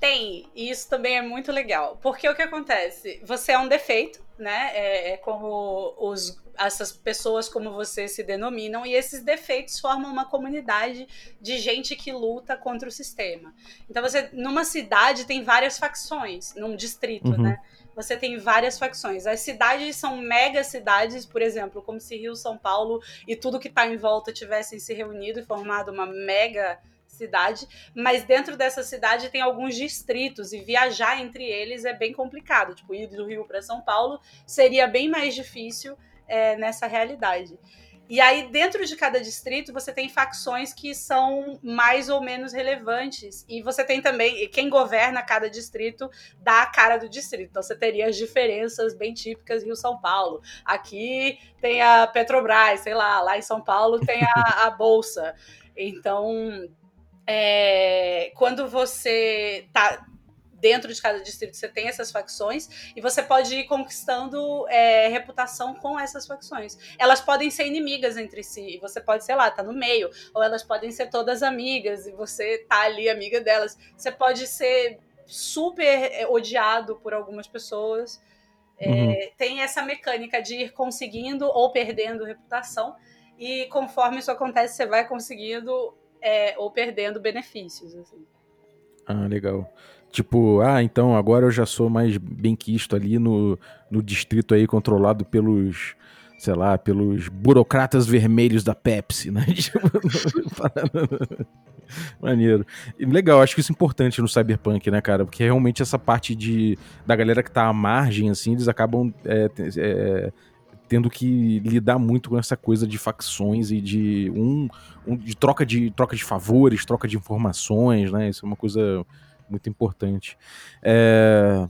Tem, e isso também é muito legal. Porque o que acontece? Você é um defeito, né? É, é como os, essas pessoas como você se denominam, e esses defeitos formam uma comunidade de gente que luta contra o sistema. Então você, numa cidade, tem várias facções, num distrito, Uhum. né? Você tem várias facções. As cidades são mega cidades, por exemplo, como se Rio, São Paulo e tudo que está em volta tivessem se reunido e formado uma mega cidade, mas dentro dessa cidade tem alguns distritos e viajar entre eles é bem complicado. Tipo, ir do Rio para São Paulo seria bem mais difícil é, nessa realidade. E aí, dentro de cada distrito, você tem facções que são mais ou menos relevantes. E você tem também, quem governa cada distrito dá a cara do distrito. Então, você teria as diferenças bem típicas Rio-São Paulo. Aqui tem a Petrobras, sei lá, lá em São Paulo tem a, a Bolsa. Então, é, quando você tá dentro de cada distrito, você tem essas facções e você pode ir conquistando é, reputação com essas facções. Elas podem ser inimigas entre si, e você pode, sei lá, tá no meio, ou elas podem ser todas amigas e você tá ali amiga delas. Você pode ser super é, odiado por algumas pessoas. É, Uhum. Tem essa mecânica de ir conseguindo ou perdendo reputação, e conforme isso acontece, você vai conseguindo é, ou perdendo benefícios. Assim. Ah, legal. Tipo, ah, então agora eu já sou mais bem quisto ali no, no distrito aí controlado pelos, sei lá, pelos burocratas vermelhos da Pepsi, né? Tipo, Maneiro. Legal, acho que isso é importante no Cyberpunk, né, cara? Porque realmente essa parte de da galera que tá à margem, assim, eles acabam é, é, tendo que lidar muito com essa coisa de facções e de um, um, de troca de troca de favores, troca de informações, né? Isso é uma coisa muito importante. É...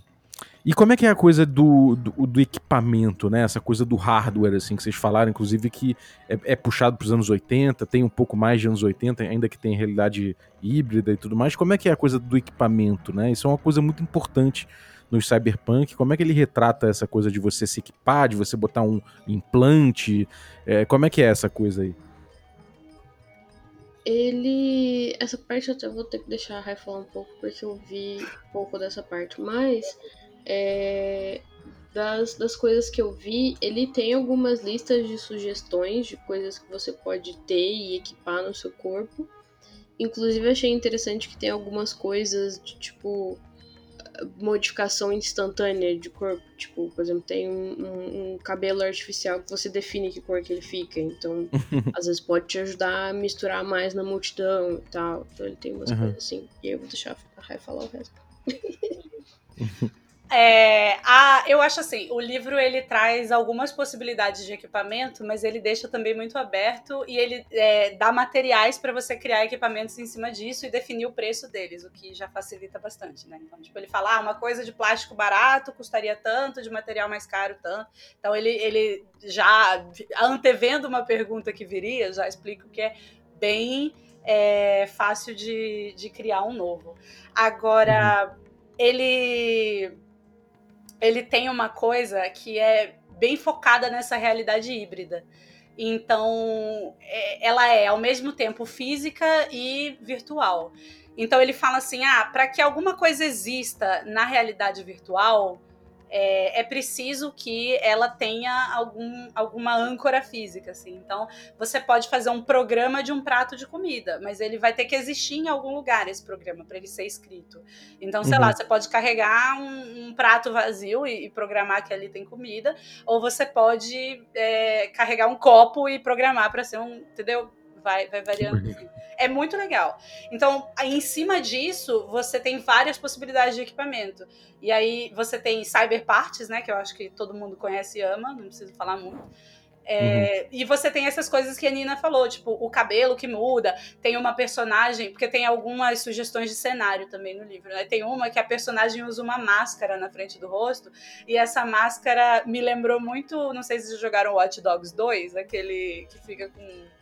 E como é que é a coisa do, do, do, equipamento, né? Essa coisa do hardware, assim, que vocês falaram, inclusive, que é, é puxado para os anos 80, tem um pouco mais de anos 80, ainda que tem realidade híbrida e tudo mais. Como é que é a coisa do equipamento, né? Isso é uma coisa muito importante no Cyberpunk. Como é que ele retrata essa coisa de você se equipar, de você botar um implante? É, como é que é essa coisa aí? Ele. Essa parte eu até vou ter que deixar a Rai falar um pouco, porque eu vi um pouco dessa parte, mas. É, das, das coisas que eu vi, ele tem algumas listas de sugestões de coisas que você pode ter e equipar no seu corpo. Inclusive, achei interessante que tem algumas coisas de tipo modificação instantânea de corpo. Tipo, por exemplo, tem um, um, um, cabelo artificial que você define que cor que ele fica. Então, às vezes pode te ajudar a misturar mais na multidão e tal. Então ele tem umas uhum. coisas assim. E eu vou deixar a Rai falar o resto. É, a, eu acho assim, o livro ele traz algumas possibilidades de equipamento, mas ele deixa também muito aberto e ele é, dá materiais para você criar equipamentos em cima disso e definir o preço deles, o que já facilita bastante, né? Então, tipo, ele fala, ah, uma coisa de plástico barato custaria tanto, de material mais caro tanto. Então ele, ele já antevendo uma pergunta que viria, já explica o que é bem é, fácil de, de criar um novo. Agora, uhum. ele ele tem uma coisa que é bem focada nessa realidade híbrida. Então, é, ela é ao mesmo tempo física e virtual. Então, ele fala assim: ah, para que alguma coisa exista na realidade virtual, é, é, preciso que ela tenha algum, alguma âncora física, assim. Então, você pode fazer um programa de um prato de comida, mas ele vai ter que existir em algum lugar esse programa para ele ser escrito. Então, sei uhum. lá, você pode carregar um, um prato vazio e, e, programar que ali tem comida, ou você pode é, carregar um copo e programar para ser um, entendeu? Vai, vai variando. Assim. É muito legal. Então, em cima disso, você tem várias possibilidades de equipamento. E aí você tem cyber parts, né? Que eu acho que todo mundo conhece e ama, não preciso falar muito. É, uhum. E você tem essas coisas que a Nina falou, tipo, o cabelo que muda, tem uma personagem, porque tem algumas sugestões de cenário também no livro, né? Tem uma que a personagem usa uma máscara na frente do rosto, e essa máscara me lembrou muito, não sei se vocês jogaram Watch Dogs 2, aquele que fica com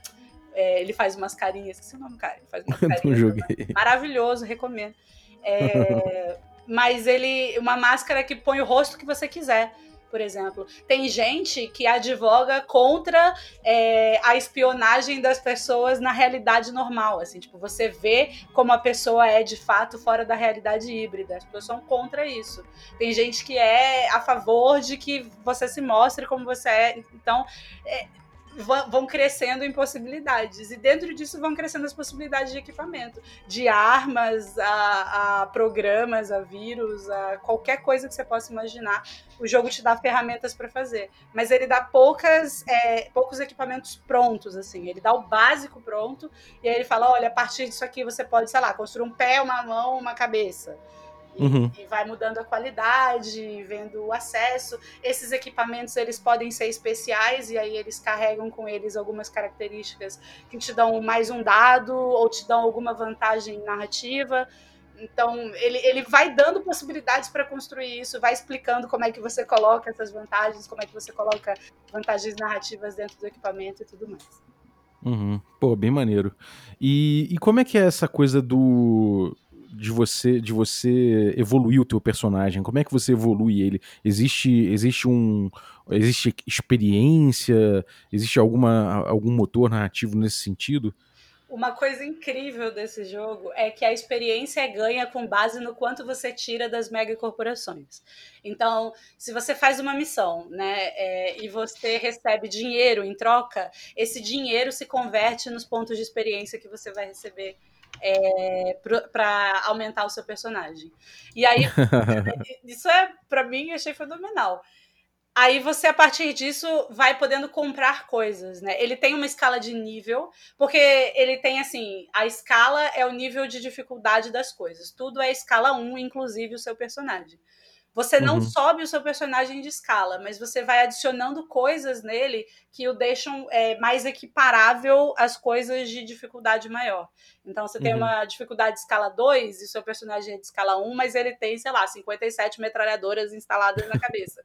é, ele faz umas carinhas, esqueci o nome, cara. Ele faz umas carinhas. Maravilhoso, recomendo. É, mas ele. Uma máscara que põe o rosto que você quiser por exemplo. Tem gente que advoga contra é, a espionagem das pessoas na realidade normal, assim, tipo, você vê como a pessoa é de fato fora da realidade híbrida. As pessoas são contra isso. Tem gente que é a favor de que você se mostre como você é. Então, é, vão crescendo em possibilidades. E dentro disso vão crescendo as possibilidades de equipamento, de armas, a, a, programas, a vírus, a qualquer coisa que você possa imaginar. O jogo te dá ferramentas para fazer. Mas ele dá poucas, é, poucos equipamentos prontos, assim. Ele dá o básico pronto, e aí ele fala: olha, a partir disso aqui você pode, sei lá, construir um pé, uma mão, uma cabeça. Uhum. E, vai mudando a qualidade, vendo o acesso. Esses equipamentos eles podem ser especiais e aí eles carregam com eles algumas características que te dão mais um dado ou te dão alguma vantagem narrativa. Então, ele, ele vai dando possibilidades para construir isso, vai explicando como é que você coloca essas vantagens, como é que você coloca vantagens narrativas dentro do equipamento e tudo mais. Uhum. Pô, bem maneiro. E, e como é que é essa coisa do, de você de você evoluir o teu personagem? Como é que você evolui ele? Existe existe um existe experiência? Existe alguma algum motor narrativo nesse sentido? Uma coisa incrível desse jogo é que a experiência é ganha com base no quanto você tira das megacorporações. Então, se você faz uma missão, né, é, e você recebe dinheiro em troca, esse dinheiro se converte nos pontos de experiência que você vai receber é, para aumentar o seu personagem. E aí, isso é, para mim, achei fenomenal. Aí você, a partir disso, vai podendo comprar coisas, né? Ele tem uma escala de nível, porque ele tem, assim, a escala é o nível de dificuldade das coisas. Tudo é escala 1, inclusive o seu personagem. Você não uhum. sobe o seu personagem de escala, mas você vai adicionando coisas nele que o deixam é, mais equiparável às coisas de dificuldade maior. Então você uhum. tem uma dificuldade de escala 2 e o seu personagem é de escala 1, mas ele tem, sei lá, 57 metralhadoras instaladas na cabeça.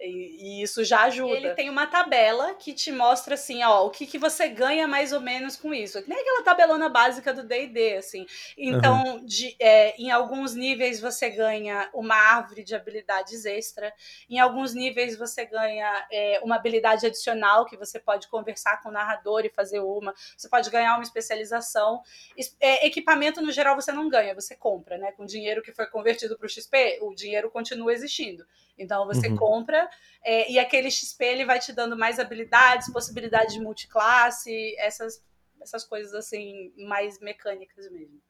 E, isso já ajuda. Ele tem uma tabela que te mostra assim, ó, o que, que você ganha mais ou menos com isso. Nem aquela tabelona básica do D&D, assim. Então, uhum. de, é, em alguns níveis você ganha uma árvore de habilidades extra. Em alguns níveis você ganha é, uma habilidade adicional que você pode conversar com o narrador e fazer uma. Você pode ganhar uma especialização. É, equipamento, no geral, você não ganha, você compra, né? Com dinheiro que foi convertido para o XP, o dinheiro continua existindo. Então você uhum. compra é, e aquele XP ele vai te dando mais habilidades, possibilidades de multiclasse, essas, essas coisas assim, mais mecânicas mesmo.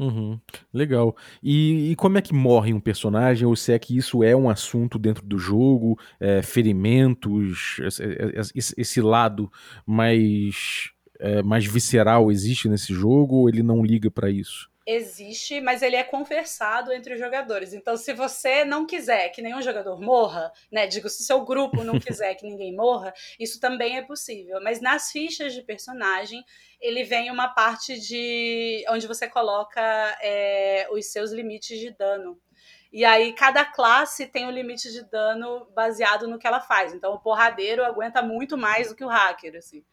Uhum, legal. E, e, como é que morre um personagem? Ou se é que isso é um assunto dentro do jogo? É, ferimentos, esse, esse, lado mais, é, mais visceral existe nesse jogo? Ou ele não liga para isso? Existe, mas ele é conversado entre os jogadores. Então, se você não quiser que nenhum jogador morra, né? Digo, se seu grupo não quiser que ninguém morra, isso também é possível. Mas nas fichas de personagem, ele vem uma parte de onde você coloca é, os seus limites de dano. E aí, cada classe tem um limite de dano baseado no que ela faz. Então, o porradeiro aguenta muito mais do que o hacker, assim.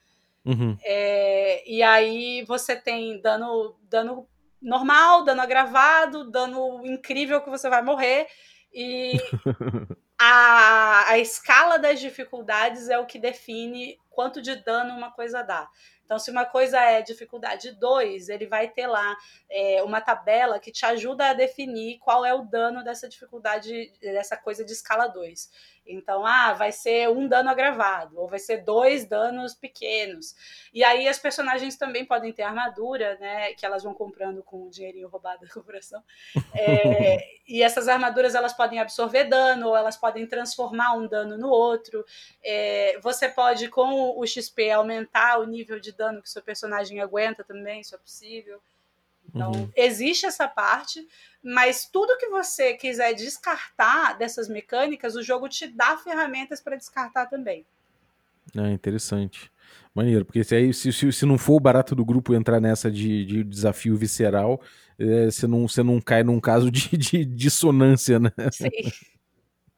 Uhum. É, e aí você tem dano, dano normal, dano agravado, dano incrível que você vai morrer. E a, a escala das dificuldades é o que define quanto de dano uma coisa dá. Então, se uma coisa é dificuldade 2, ele vai ter lá é, uma tabela que te ajuda a definir qual é o dano dessa dificuldade, dessa coisa de escala 2. Então, ah, vai ser um dano agravado, ou vai ser dois danos pequenos. E aí as personagens também podem ter armadura, né? Que elas vão comprando com o dinheirinho roubado da corporação. É, e essas armaduras elas podem absorver dano, ou elas podem transformar um dano no outro. É, você pode, com o XP, aumentar o nível de dano que seu personagem aguenta também, isso é possível. Então, uhum. existe essa parte, mas tudo que você quiser descartar dessas mecânicas, o jogo te dá ferramentas para descartar também. É interessante. Maneiro, porque se, aí, se, se, se, não for o barato do grupo entrar nessa de, de desafio visceral, é, você, não, você não cai num caso de, de dissonância, né? Sim.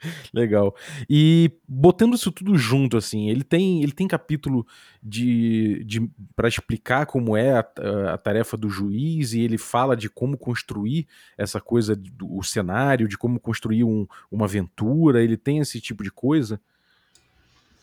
Legal. E botando isso tudo junto, assim, ele tem, ele tem capítulo de, de para explicar como é a, a, tarefa do juiz e ele fala de como construir essa coisa, do, o cenário, de como construir um, uma aventura. Ele tem esse tipo de coisa?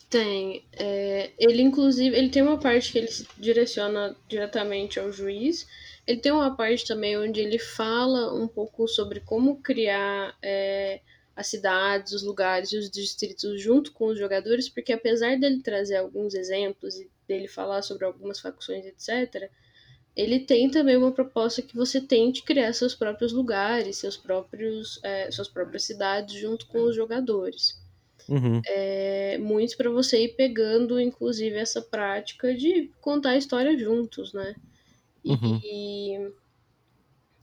Tem. É, ele, inclusive, ele tem uma parte que ele direciona diretamente ao juiz. Ele tem uma parte também onde ele fala um pouco sobre como criar. É, as cidades, os lugares e os distritos junto com os jogadores, porque apesar dele trazer alguns exemplos e dele falar sobre algumas facções, etc., ele tem também uma proposta que você tente criar seus próprios lugares, seus próprios, é, suas próprias cidades junto com os jogadores. Uhum. É, muito para você ir pegando, inclusive, essa prática de contar a história juntos, né? Uhum. e,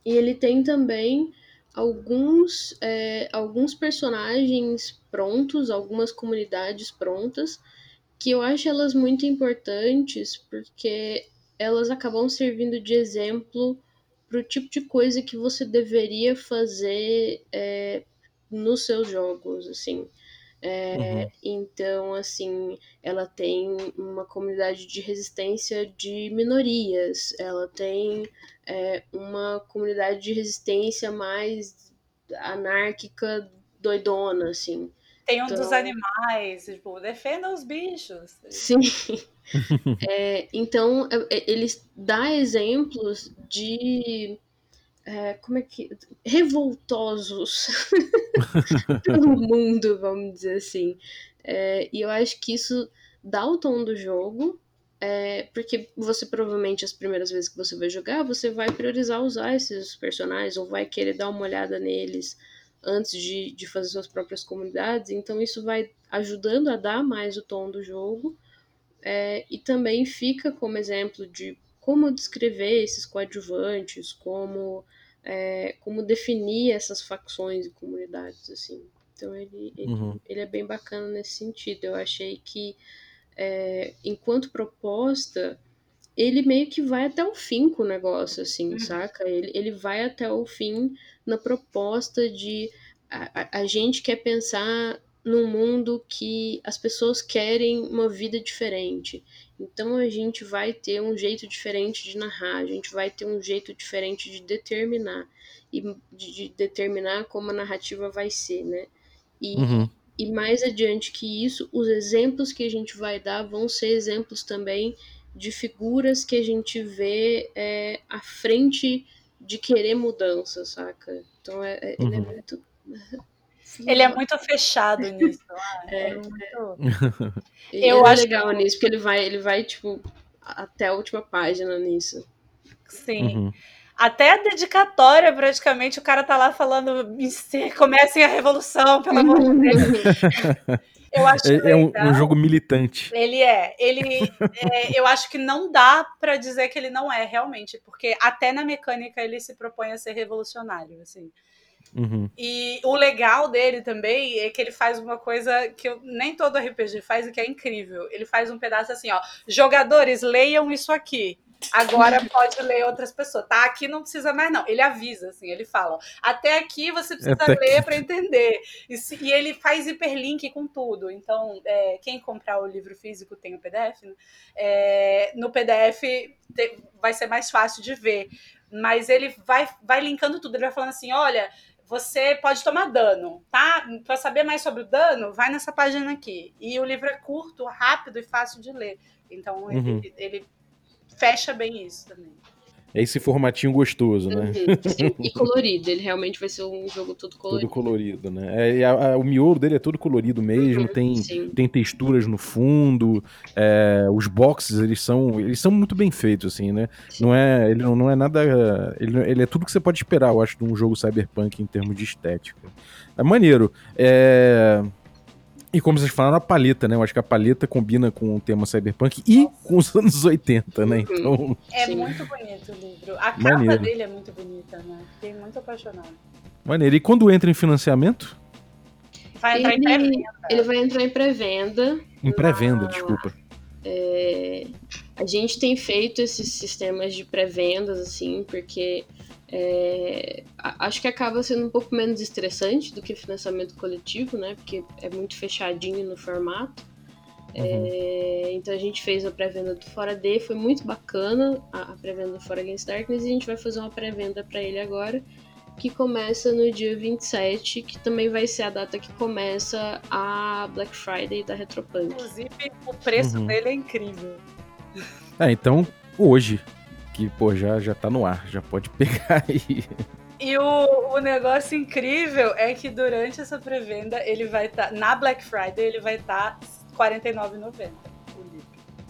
e ele tem também alguns, é, alguns personagens prontos, algumas comunidades prontas, que eu acho elas muito importantes porque elas acabam servindo de exemplo para o tipo de coisa que você deveria fazer é, nos seus jogos, assim. É, uhum. Então, assim, ela tem uma comunidade de resistência de minorias, ela tem é, uma comunidade de resistência mais anárquica, doidona, assim. Tem um então... dos animais, tipo, defenda os bichos. Sim. é, então, é, é, eles dá exemplos de é, como é que. revoltosos pelo mundo, vamos dizer assim. É, e eu acho que isso dá o tom do jogo. É, porque você provavelmente, as primeiras vezes que você vai jogar, você vai priorizar usar esses personagens, ou vai querer dar uma olhada neles antes de, de fazer suas próprias comunidades. Então, isso vai ajudando a dar mais o tom do jogo. É, e também fica como exemplo de como descrever esses coadjuvantes, como, é, como definir essas facções e comunidades, assim. Então ele, ele, Uhum. ele é bem bacana nesse sentido. Eu achei que é, enquanto proposta, ele meio que vai até o fim com o negócio, assim, Uhum. saca? Ele, ele vai até o fim na proposta de a, a- a gente quer pensar num mundo que as pessoas querem uma vida diferente. Então a gente vai ter um jeito diferente de narrar, a gente vai ter um jeito diferente de determinar e de, de determinar como a narrativa vai ser, né? E, Uhum. E mais adiante que isso, os exemplos que a gente vai dar vão ser exemplos também de figuras que a gente vê é, à frente de querer mudança, saca? Então é, é- ele é Uhum. muito. Ele é muito fechado nisso. ah, É. é muito- Ele eu é acho legal nisso, porque ele vai, ele vai, tipo, até a última página nisso. Sim. Uhum. Até a dedicatória, praticamente, o cara tá lá falando: "Se- comecem a revolução, pelo amor de Deus. Eu acho É, é um, um jogo militante. Ele é. Ele, é, eu acho que não dá pra dizer que ele não é realmente, porque até na mecânica ele se propõe a ser revolucionário, assim. Uhum. E o legal dele também é que ele faz uma coisa que eu- nem todo RPG faz e que é incrível. Ele faz um pedaço assim, ó. Jogadores, leiam isso aqui. Agora pode ler outras pessoas. Tá? Aqui não precisa mais, não. Ele avisa, assim, ele fala. ó, Até aqui você precisa Até ler para entender. E, se- e ele faz hiperlink com tudo. Então, é, quem comprar o livro físico tem o PDF, né? É, no PDF te- vai ser mais fácil de ver. Mas ele vai, vai linkando tudo. Ele vai falando assim: olha, você pode tomar dano, tá? Para saber mais sobre o dano, vai nessa página aqui. E o livro é curto, rápido e fácil de ler. Então ele, Uhum. ele fecha bem isso também. É esse formatinho gostoso, né? Uhum, sim. E colorido, ele realmente vai ser um jogo todo Todo colorido. colorido, né? É, e a- a- o miolo dele é todo colorido mesmo, Uhum, tem, sim. tem texturas no fundo, é, os boxes, eles são, eles são muito bem feitos, assim, né? Não é, ele não, não é nada... Ele, ele é tudo que você pode esperar, eu acho, de um jogo cyberpunk em termos de estética. É maneiro. É... E como vocês falaram, a paleta, né? Eu acho que a paleta combina com o tema cyberpunk e com os anos 80, né? Então, É Sim. muito bonito o livro. A capa Maneiro. dele é muito bonita, né? Fiquei muito apaixonada. maneiro. E quando entra em financiamento? Vai entrar em Ele, pré-venda. ele vai entrar em pré-venda. Em pré-venda, desculpa. É, a gente tem feito esses sistemas de pré-vendas, assim, porque é, acho que acaba sendo um pouco menos estressante do que financiamento coletivo, né? Porque é muito fechadinho no formato. É, então a gente fez a pré-venda do Fora D, foi muito bacana a, a pré-venda do Fora Against Darkness e a gente vai fazer uma pré-venda para ele agora, que começa no dia 27, que também vai ser a data que começa a Black Friday da Retropunk. Inclusive, o preço Uhum. dele é incrível. É, então, hoje, que, pô, já, já tá no ar, já pode pegar aí. E o, o negócio incrível é que durante essa pré-venda, ele vai estar. na Black Friday, ele vai estar R$ 49,90 o livro.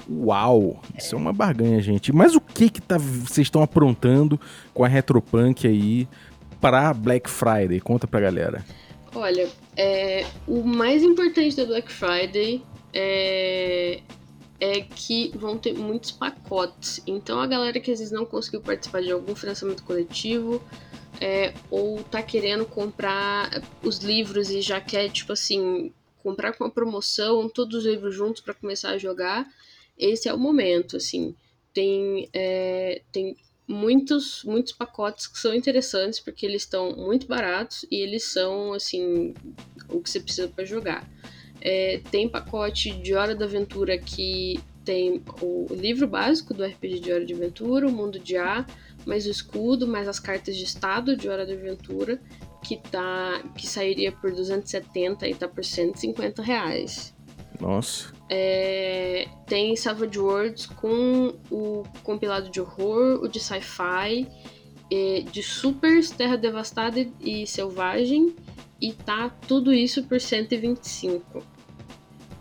Uau! Isso é uma barganha, gente. Mas o que que tá, vocês estão aprontando com a Retropunk aí pra Black Friday? Conta pra galera. Olha, é, o mais importante da Black Friday é, é que vão ter muitos pacotes. Então a galera que às vezes não conseguiu participar de algum financiamento coletivo é, ou tá querendo comprar os livros e já quer, tipo assim, comprar com a promoção todos os livros juntos para começar a jogar, esse é o momento, assim. Tem, é, tem muitos, muitos pacotes que são interessantes porque eles estão muito baratos e eles são, assim, o que você precisa para jogar. É, tem pacote de Hora da Aventura que tem o livro básico do RPG de Hora de Aventura, o Mundo de A, mais o escudo, mais as cartas de estado de Hora de Aventura, que, tá, que sairia por 270 e tá por 150 reais. Nossa. É, tem Savage Worlds com o compilado de horror, o de sci-fi, é, de supers, Terra Devastada e Selvagem, e tá tudo isso por 125.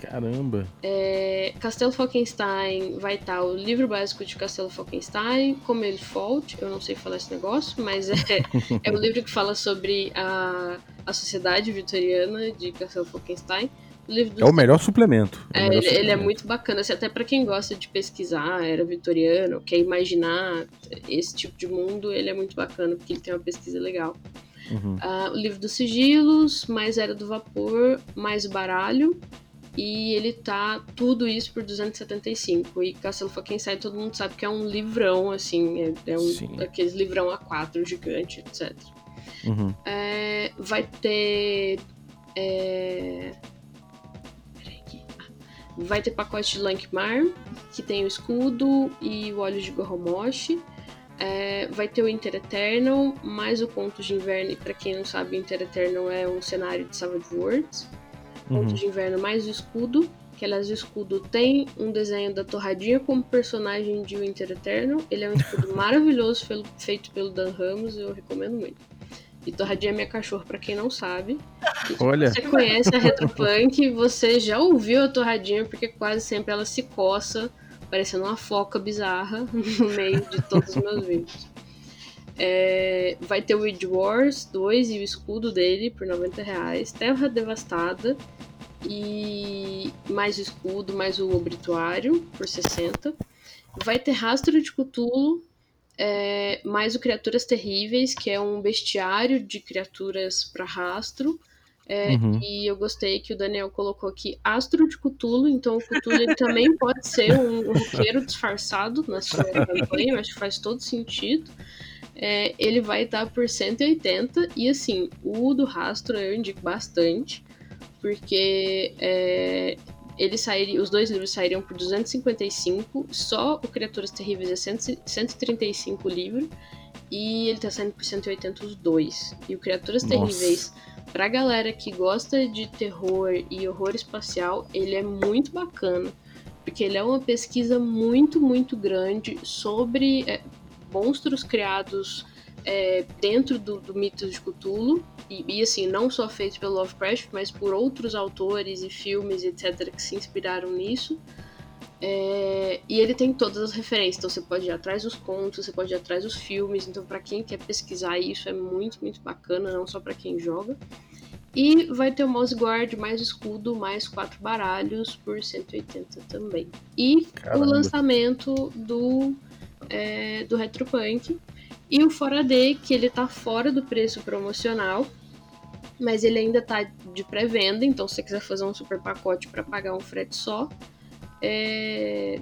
Caramba. É, Castelo Falkenstein vai estar o livro básico de Castelo Falkenstein, Como ele Fault, eu não sei falar esse negócio, mas é, é o livro que fala sobre a, a sociedade vitoriana de Castelo Falkenstein. O livro É o melhor suplemento. É o É, melhor ele, ele é suplemento. muito bacana, assim, até pra quem gosta de pesquisar era vitoriana, quer imaginar esse tipo de mundo, ele é muito bacana, porque ele tem uma pesquisa legal. Uhum. Ah, o livro dos sigilos, mais Era do Vapor, mais o baralho. E ele tá tudo isso por 275. E Castelo Falkenstein todo mundo sabe que é um livrão, assim, é, é um Sim. aqueles livrão A4 gigante, etc. Uhum. É, vai ter. É... Ah, Vai ter pacote de Lankmar, que tem o escudo e o óleo de Gorromoshi. É, vai ter o Inter Eternal, mais o Conto de Inverno. E pra quem não sabe, o Inter Eternal é um cenário de Savage Worlds. Conto Uhum. de Inverno mais escudo. Que aliás, o escudo tem um desenho da Torradinha como personagem de Winter Eternal. Ele é um escudo maravilhoso, feito pelo Dan Ramos, eu recomendo muito. E Torradinha é minha cachorra, pra quem não sabe. E se Olha. você conhece a Retropunk, você já ouviu a Torradinha, porque quase sempre ela se coça, parecendo uma foca bizarra, no meio de todos os meus vídeos. É, vai ter o Weed Wars 2 e o escudo dele por 90 reais. Terra Devastada e mais o escudo, mais o obituário por 60. Vai ter Rastro de Cthulhu, é, mais o Criaturas Terríveis, que é um bestiário de criaturas para rastro. É, Uhum. E eu gostei que o Daniel colocou aqui Astro de Cthulhu, então o Cthulhu ele também pode ser um, um roqueiro disfarçado na sua campanha, acho que faz todo sentido. É, ele vai estar por 180 e assim, o do rastro eu indico bastante, porque é, ele sairia, os dois livros sairiam por 255, só o Criaturas Terríveis é 100 135 livro e ele tá saindo por 180 os dois. E o Criaturas Nossa. Terríveis, pra galera que gosta de terror e horror espacial, ele é muito bacana. Porque ele é uma pesquisa muito, muito grande sobre é, monstros criados é, dentro do, do mito de Cthulhu. E, e, assim, não só feitos pelo Lovecraft, mas por outros autores e filmes, etc., que se inspiraram nisso. É, e ele tem todas as referências, então você pode ir atrás dos contos, você pode ir atrás dos filmes. Então, para quem quer pesquisar isso, é muito, muito bacana, não só para quem joga. E vai ter o Mouse Guard mais escudo, mais quatro baralhos por 180 também. E Caramba. o lançamento do, é, do Retropunk. E o Fora D, que ele tá fora do preço promocional, mas ele ainda tá de pré-venda, então se você quiser fazer um super pacote para pagar um frete só, é,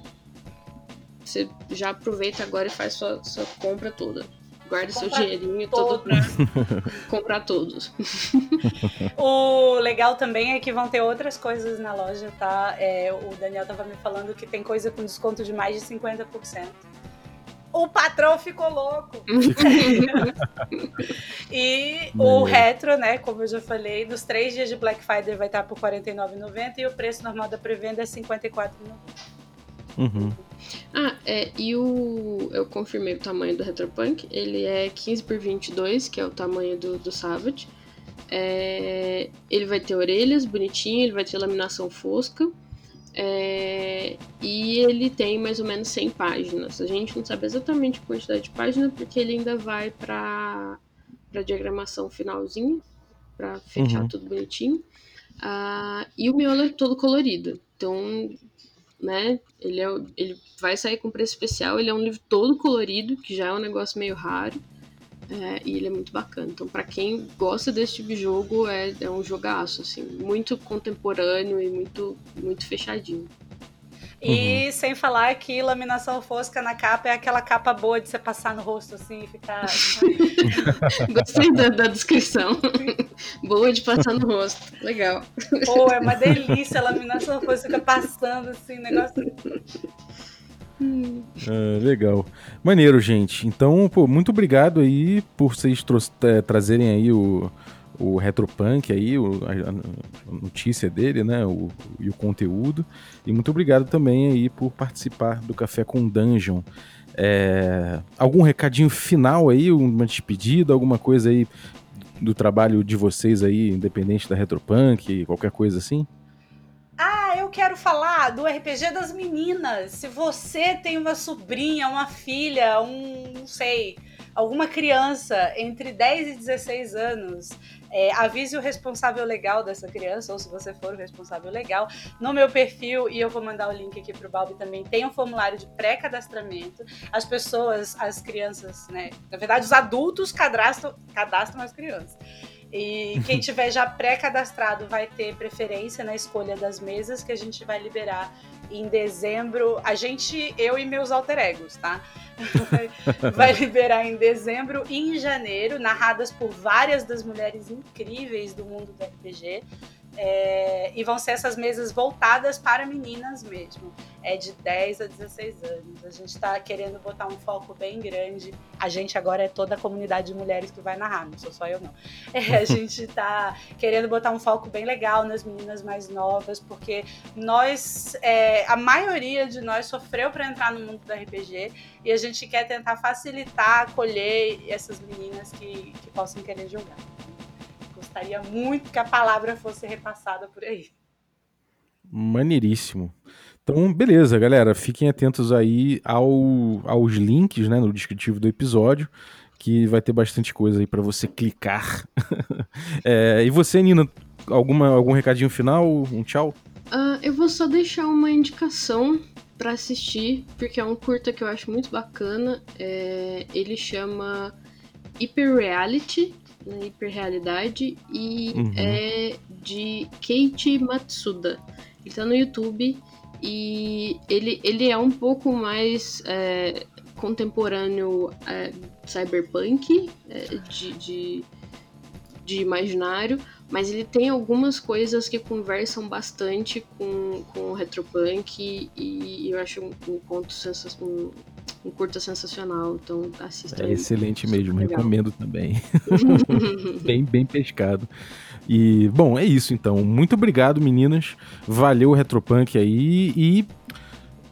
você já aproveita agora e faz sua, sua compra toda. Guarda seu dinheirinho todo pra comprar todos. O legal também é que vão ter outras coisas na loja, tá? É, o Daniel tava me falando que tem coisa com desconto de mais de 50%. O patrão ficou louco. e o Maneiro. retro, né? Como eu já falei, nos três dias de Black Friday vai estar por R$ 49,90 e o preço normal da pré-venda é R$ 54,90. Uhum. Ah, é, e o. Eu confirmei o tamanho do Retropunk. Ele é 15 por 22, que é o tamanho do, do Savage. É, ele vai ter orelhas bonitinho, ele vai ter laminação fosca. É, e ele tem mais ou menos 100 páginas. A gente não sabe exatamente a quantidade de páginas, porque ele ainda vai para para diagramação finalzinha, para fechar Uhum. tudo bonitinho. Ah, e o miolo é todo colorido. Então, né? Ele, é, ele vai sair com preço especial. Ele é um livro todo colorido, que já é um negócio meio raro. É, e ele é muito bacana. Então, pra quem gosta desse tipo de jogo, é, é um jogaço, assim. Muito contemporâneo e muito, muito fechadinho. E sem falar que laminação fosca na capa é aquela capa boa de você passar no rosto assim e ficar. Gostei da, da descrição. Boa de passar no rosto. Legal. Pô, é uma delícia a laminação fosca passando assim, negócio. Ah, legal. Maneiro, gente. Então, pô, muito obrigado aí por vocês eh, trazerem aí o, o Retropunk aí, o- a, a notícia dele, né? O, e o conteúdo. E muito obrigado também aí por participar do Café com Dungeon. É, algum recadinho final aí, uma despedida, alguma coisa aí do trabalho de vocês aí, independente da Retropunk, qualquer coisa assim? Quero falar do RPG das meninas. Se você tem uma sobrinha, uma filha, um, não sei, alguma criança entre 10 e 16 anos, é, avise o responsável legal dessa criança, ou se você for o responsável legal, no meu perfil, e eu vou mandar o link aqui pro Balbi também, tem um formulário de pré-cadastramento. As pessoas, as crianças, né? Na verdade, os adultos cadastram, cadastram as crianças. E quem tiver já pré-cadastrado vai ter preferência na escolha das mesas que a gente vai liberar em dezembro. A gente, eu e meus alter egos, tá? vai liberar em dezembro e em janeiro, narradas por várias das mulheres incríveis do mundo do RPG. É, e vão ser essas mesas voltadas para meninas mesmo. É de 10 a 16 anos. A gente está querendo botar um foco bem grande. A gente agora é toda a comunidade de mulheres que vai narrar, não sou só eu, não. É, a gente está querendo botar um foco bem legal nas meninas mais novas, porque nós, é, a maioria de nós sofreu para entrar no mundo do RPG e a gente quer tentar facilitar, acolher essas meninas que, que possam querer jogar. Gostaria muito que a palavra fosse repassada por aí. Maneiríssimo. Então, beleza, galera. Fiquem atentos aí ao, aos links né, no descritivo do episódio, que vai ter bastante coisa aí para você clicar. é, e você, Nina, alguma, algum recadinho final? Um tchau? Uh, eu vou só deixar uma indicação para assistir, porque é um curta que eu acho muito bacana. É, ele chama Hyper Reality, na hiperrealidade e uhum. é de Keiichi Matsuda. Ele tá no YouTube e ele, ele é um pouco mais é, contemporâneo é, cyberpunk é, de, de, de, imaginário, mas ele tem algumas coisas que conversam bastante com, com o retropunk e, e eu acho um, um ponto sensacional. Um, um curta sensacional, então assista. É excelente mesmo, legal. recomendo também. bem, bem pescado. E, bom, é isso então. Muito obrigado, meninas. Valeu o Retropunk aí. E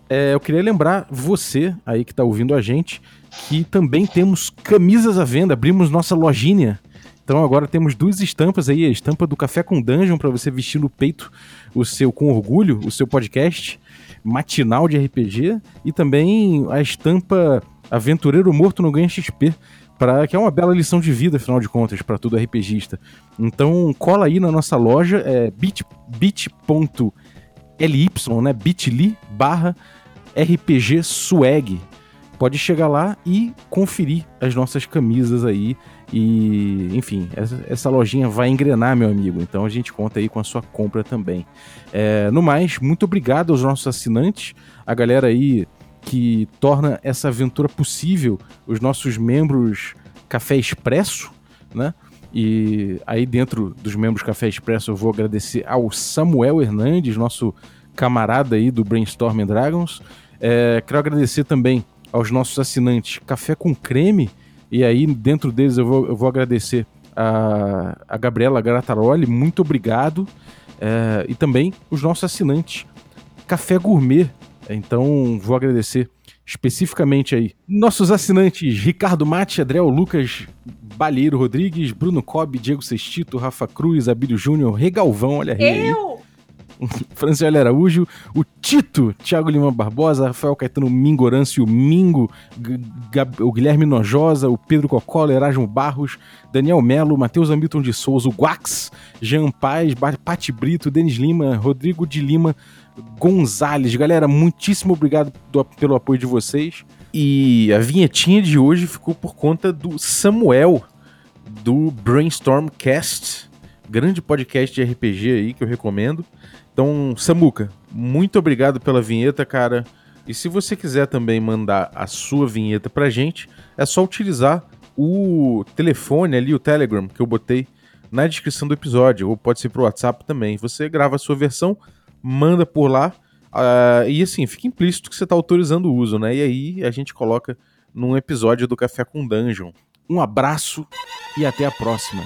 é, eu queria lembrar você aí que tá ouvindo a gente que também temos camisas à venda. Abrimos nossa lojinha. Então agora temos duas estampas aí, a estampa do Café com Dungeon para você vestir no peito o seu com orgulho, o seu podcast matinal de RPG e também a estampa Aventureiro Morto no Ganha XP, para que é uma bela lição de vida, afinal de contas, para todo RPGista. Então cola aí na nossa loja, é bit.ly, né, bit.ly barra RPG Swag. Pode chegar lá e conferir as nossas camisas aí e, enfim, essa, lojinha vai engrenar, meu amigo. Então a gente conta aí com a sua compra também. É, no mais, muito obrigado aos nossos assinantes, a galera aí que torna essa aventura possível, os nossos membros Café Expresso, né? E aí dentro dos membros Café Expresso eu vou agradecer ao Samuel Hernandes, nosso camarada aí do Brainstorm Dragons. É, quero agradecer também aos nossos assinantes Café com Creme, e aí, dentro deles, eu vou, eu vou agradecer a, a Gabriela Grataroli, muito obrigado. É, e também os nossos assinantes, Café Gourmet. Então, vou agradecer especificamente aí nossos assinantes Ricardo Mate, Adriel Lucas, Balheiro Rodrigues, Bruno Cobb, Diego Sextito, Rafa Cruz, Abílio Júnior, Regalvão, olha aí. Eu! Franciele Araújo, o Tito, Thiago Lima Barbosa, Rafael Caetano Mingorâncio Mingo, o Guilherme Nojosa, o Pedro Cocola, Erasmo Barros, Daniel Melo, Matheus Hamilton de Souza, o Guax, Jean Paz, Pati Brito, Denis Lima, Rodrigo de Lima, Gonzales. Galera, muitíssimo obrigado do, pelo apoio de vocês. E a vinhetinha de hoje ficou por conta do Samuel, do Brainstorm Cast, grande podcast de RPG aí que eu recomendo. Então, Samuca, muito obrigado pela vinheta, cara. E se você quiser também mandar a sua vinheta pra gente, é só utilizar o telefone ali, o Telegram, que eu botei na descrição do episódio, ou pode ser pro WhatsApp também. Você grava a sua versão, manda por lá, uh, e assim, fica implícito que você está autorizando o uso, né? E aí a gente coloca num episódio do Café com Dungeon. Um abraço e até a próxima.